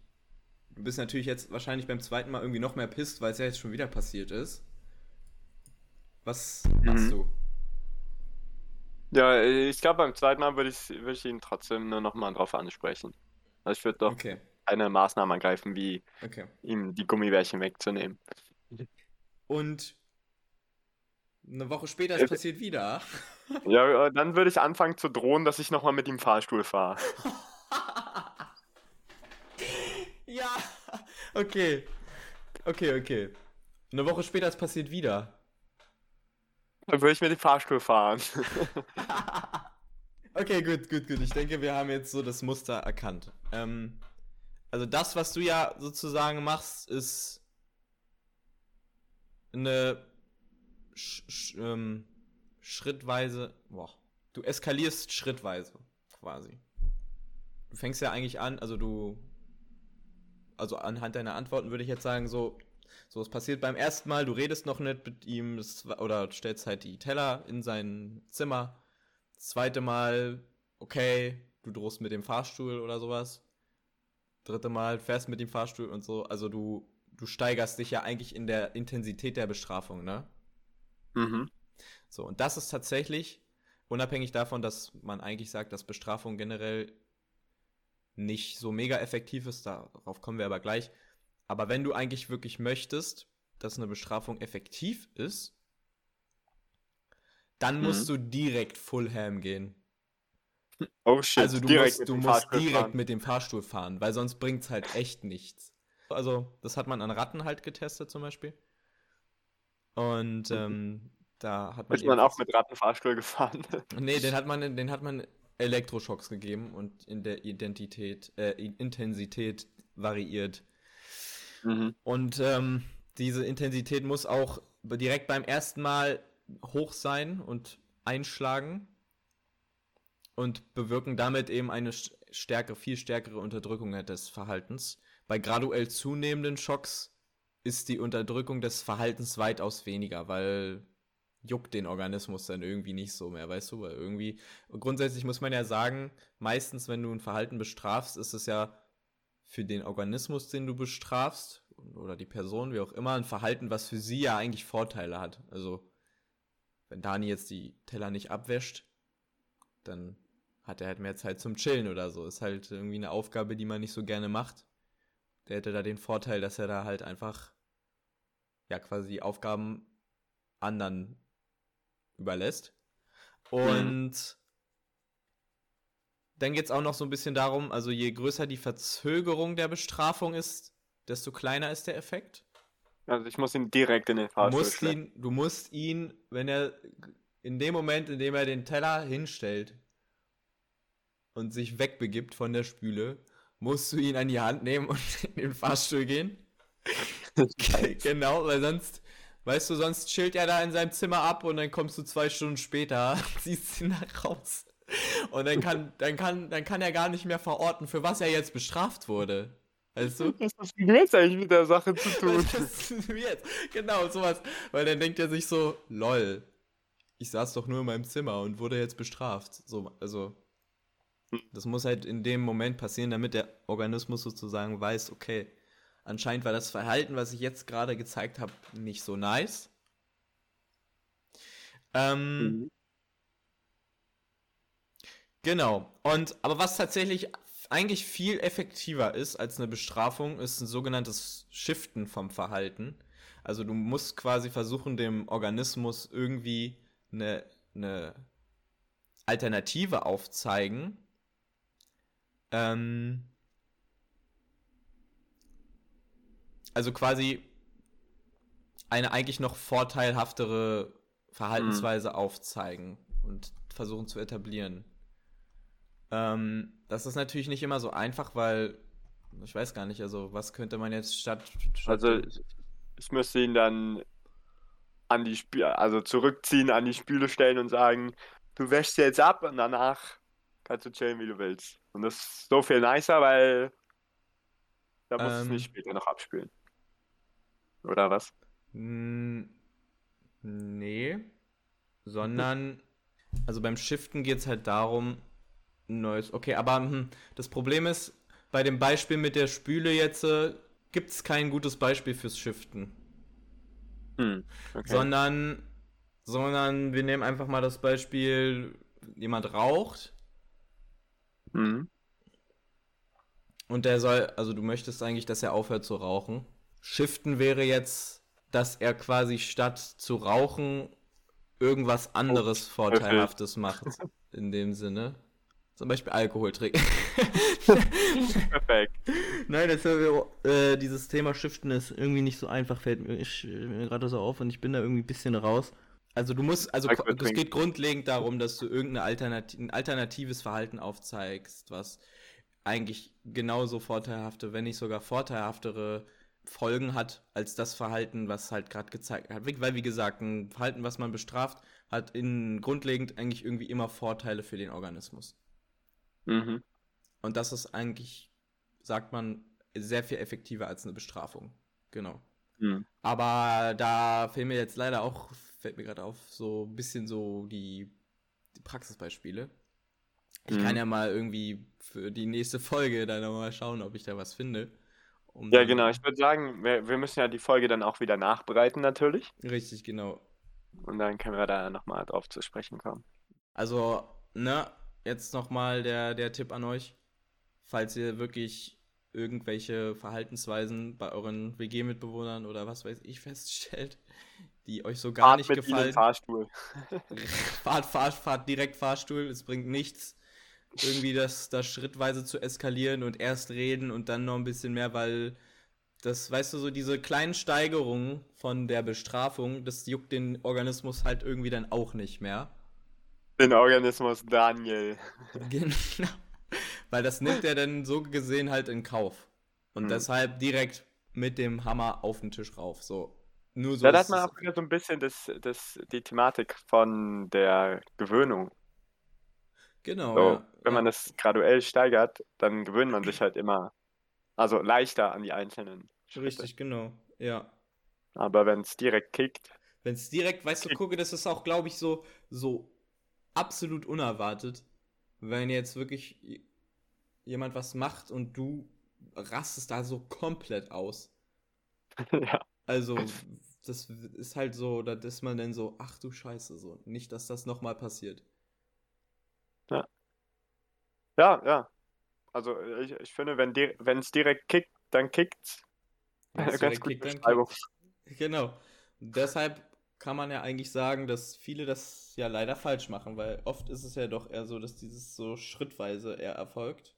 du bist natürlich jetzt wahrscheinlich beim zweiten Mal irgendwie noch mehr pisst, weil es ja jetzt schon wieder passiert ist. Was machst Mhm. du? Ja, ich glaube, beim zweiten Mal würde ich, würde ich ihn trotzdem nur noch mal drauf ansprechen. Also ich würde doch Okay, eine Maßnahme ergreifen, wie okay. ihm die Gummibärchen wegzunehmen. Und eine Woche später, es passiert wieder. Ja, äh, dann würde ich anfangen zu drohen, dass ich noch mal mit ihm Fahrstuhl fahre. ja, okay. Okay, okay. Eine Woche später, es passiert wieder. Dann würde ich mit dem Fahrstuhl fahren. okay, gut, gut, gut. Ich denke, wir haben jetzt so das Muster erkannt. Ähm, also das, was du ja sozusagen machst, ist eine sch sch ähm, schrittweise. Boah, du eskalierst schrittweise, quasi. Du fängst ja eigentlich an, also du. Also anhand deiner Antworten würde ich jetzt sagen, so, so, es passiert beim ersten Mal, du redest noch nicht mit ihm oder stellst halt die Teller in sein Zimmer. Zweite Mal, okay, du drohst mit dem Fahrstuhl oder sowas. Dritte Mal fährst mit dem Fahrstuhl und so. Also du, du steigerst dich ja eigentlich in der Intensität der Bestrafung, ne? Mhm. So, und das ist tatsächlich, unabhängig davon, dass man eigentlich sagt, dass Bestrafung generell nicht so mega effektiv ist, darauf kommen wir aber gleich. Aber wenn du eigentlich wirklich möchtest, dass eine Bestrafung effektiv ist, dann musst du direkt Full Ham gehen. Oh shit, Also du direkt musst, du musst Fahrstuhl direkt fahren. mit dem Fahrstuhl fahren, weil sonst bringt's halt echt nichts. Also, das hat man an Ratten halt getestet zum Beispiel. Und ähm, da hat man. Ist man auch mit Rattenfahrstuhl gefahren? Nee, den hat man, den hat man Elektroschocks gegeben und in der Identität, äh, Intensität variiert. mhm. Und ähm, diese Intensität muss auch direkt beim ersten Mal hoch sein und einschlagen und bewirken damit eben eine stärkere, viel stärkere Unterdrückung des Verhaltens. Bei graduell zunehmenden Schocks ist die Unterdrückung des Verhaltens weitaus weniger, weil juckt den Organismus dann irgendwie nicht so mehr, weißt du? Weil irgendwie, grundsätzlich muss man ja sagen, meistens, wenn du ein Verhalten bestrafst, ist es ja für den Organismus, den du bestrafst, oder die Person, wie auch immer, ein Verhalten, was für sie ja eigentlich Vorteile hat. Also, wenn Dani jetzt die Teller nicht abwäscht, dann hat er halt mehr Zeit zum Chillen oder so. Ist halt irgendwie eine Aufgabe, die man nicht so gerne macht. Der hätte da den Vorteil, dass er da halt einfach, ja, quasi Aufgaben anderen überlässt. Und mhm. dann geht es auch noch so ein bisschen darum, also je größer die Verzögerung der Bestrafung ist, desto kleiner ist der Effekt. Also ich muss ihn direkt in den Fahrstuhl du musst ihn, Du musst ihn, wenn er in dem Moment, in dem er den Teller hinstellt und sich wegbegibt von der Spüle, musst du ihn an die Hand nehmen und in den Fahrstuhl gehen. genau, weil sonst Weißt du, sonst chillt er da in seinem Zimmer ab und dann kommst du zwei Stunden später, ziehst ihn da raus. Und dann kann, dann kann, dann kann er gar nicht mehr verorten, für was er jetzt bestraft wurde. Weißt du? Was hat jetzt eigentlich mit der Sache zu tun? Was ist jetzt? Genau, sowas. Weil dann denkt er sich so, lol, ich saß doch nur in meinem Zimmer und wurde jetzt bestraft. So, also, das muss halt in dem Moment passieren, damit der Organismus sozusagen weiß, okay, Anscheinend war das Verhalten, was ich jetzt gerade gezeigt habe, nicht so nice. Ähm, mhm. Genau. Und aber was tatsächlich eigentlich viel effektiver ist als eine Bestrafung, ist ein sogenanntes Shiften vom Verhalten. Also du musst quasi versuchen, dem Organismus irgendwie eine, eine Alternative aufzeigen. Ähm, also quasi eine eigentlich noch vorteilhaftere Verhaltensweise mhm. aufzeigen und versuchen zu etablieren. Ähm, das ist natürlich nicht immer so einfach, weil ich weiß gar nicht, also was könnte man jetzt statt. statt also ich müsste ihn dann an die Spüle, also zurückziehen, an die Spüle stellen und sagen, du wäschst jetzt ab und danach kannst du chillen, wie du willst. Und das ist so viel nicer, weil da muss ähm, es nicht später noch abspülen. Oder was? Nee. Sondern, also beim Shiften geht es halt darum, neues. Okay, aber hm, das Problem ist, bei dem Beispiel mit der Spüle jetzt äh, gibt es kein gutes Beispiel fürs Shiften. Hm, okay. Sondern, sondern wir nehmen einfach mal das Beispiel, jemand raucht. Mhm. Und der soll, also du möchtest eigentlich, dass er aufhört zu rauchen. Shiften wäre jetzt, dass er quasi statt zu rauchen irgendwas anderes oh, Vorteilhaftes macht. In dem Sinne. Zum Beispiel Alkohol trinken. Perfekt. Nein, das, äh, dieses Thema Shiften ist irgendwie nicht so einfach, fällt mir, mir gerade so auf und ich bin da irgendwie ein bisschen raus. Also du musst, also es geht grundlegend darum, dass du irgendein Alternati ein alternatives Verhalten aufzeigst, was eigentlich genauso vorteilhafte, wenn nicht sogar vorteilhaftere Folgen hat als das Verhalten, was halt gerade gezeigt hat. Weil, wie gesagt, ein Verhalten, was man bestraft, hat in grundlegend eigentlich irgendwie immer Vorteile für den Organismus. Mhm. Und das ist eigentlich, sagt man, sehr viel effektiver als eine Bestrafung. Genau. Mhm. Aber da fehlen mir jetzt leider auch, fällt mir gerade auf, so ein bisschen so die, die Praxisbeispiele. Ich mhm. kann ja mal irgendwie für die nächste Folge dann nochmal schauen, ob ich da was finde. Um Ja, genau. Ich würde sagen, wir, wir müssen ja die Folge dann auch wieder nachbereiten, natürlich. Richtig, genau. Und dann können wir da nochmal drauf zu sprechen kommen. Also, ne, jetzt nochmal der, der Tipp an euch. Falls ihr wirklich irgendwelche Verhaltensweisen bei euren WG-Mitbewohnern oder was weiß ich feststellt, die euch so gar fahrt nicht mit gefallen. Fahrstuhl. fahrt, fahrt, fahrt direkt Fahrstuhl, es bringt nichts irgendwie das, das schrittweise zu eskalieren und erst reden und dann noch ein bisschen mehr, weil das, weißt du, so diese kleinen Steigerungen von der Bestrafung, das juckt den Organismus halt irgendwie dann auch nicht mehr. Den Organismus Daniel. Genau. Weil das nimmt er dann so gesehen halt in Kauf. Und hm. deshalb direkt mit dem Hammer auf den Tisch rauf. So. Nur so. Da hat man auch wieder so ein bisschen das, das, die Thematik von der Gewöhnung. Genau. So, ja. Wenn man das graduell steigert, dann gewöhnt man sich halt immer, also leichter an die einzelnen Schritte. Richtig, genau. Ja. Aber wenn es direkt kickt. Wenn es direkt, weißt du, gucke, das ist auch, glaube ich, so, so absolut unerwartet. Wenn jetzt wirklich jemand was macht und du rastest da so komplett aus. ja. Also, das ist halt so, da ist man dann so, ach du Scheiße, so. Nicht, dass das nochmal passiert. Ja. Ja. Also, ich, ich finde, wenn es direkt kickt, dann kickt's. Ganz direkt gute kickt, Beschreibung. kickt's. Genau. Deshalb kann man ja eigentlich sagen, dass viele das ja leider falsch machen, weil oft ist es ja doch eher so, dass dieses so schrittweise eher erfolgt.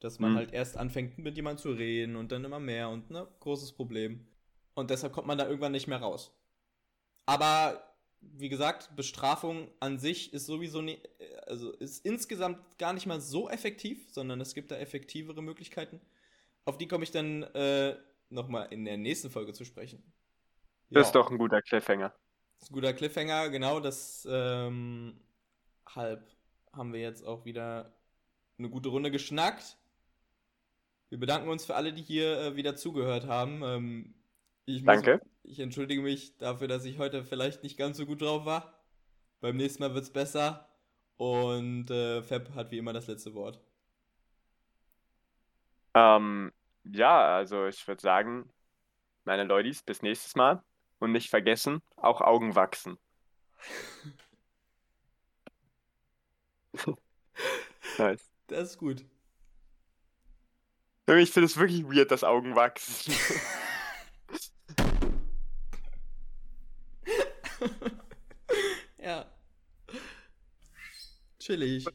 Dass man Hm. halt erst anfängt mit jemandem zu reden und dann immer mehr und ne, großes Problem. Und deshalb kommt man da irgendwann nicht mehr raus. Aber wie gesagt, Bestrafung an sich ist sowieso nie, also ist insgesamt gar nicht mal so effektiv, sondern es gibt da effektivere Möglichkeiten. Auf die komme ich dann äh, nochmal in der nächsten Folge zu sprechen. Das ist doch ein guter Cliffhanger. Das ist ein guter Cliffhanger, genau. Das ähm, halb haben wir jetzt auch wieder eine gute Runde geschnackt. Wir bedanken uns für alle, die hier äh, wieder zugehört haben. Ähm, ich muss- Danke. Ich entschuldige mich dafür, dass ich heute vielleicht nicht ganz so gut drauf war. Beim nächsten Mal wird's besser. Und äh, Fab hat wie immer das letzte Wort. Ähm, ja, also ich würde sagen, meine Leutis, bis nächstes Mal. Und nicht vergessen, auch Augen wachsen. nice. Das ist gut. Ich finde es wirklich weird, dass Augen wachsen. feliz.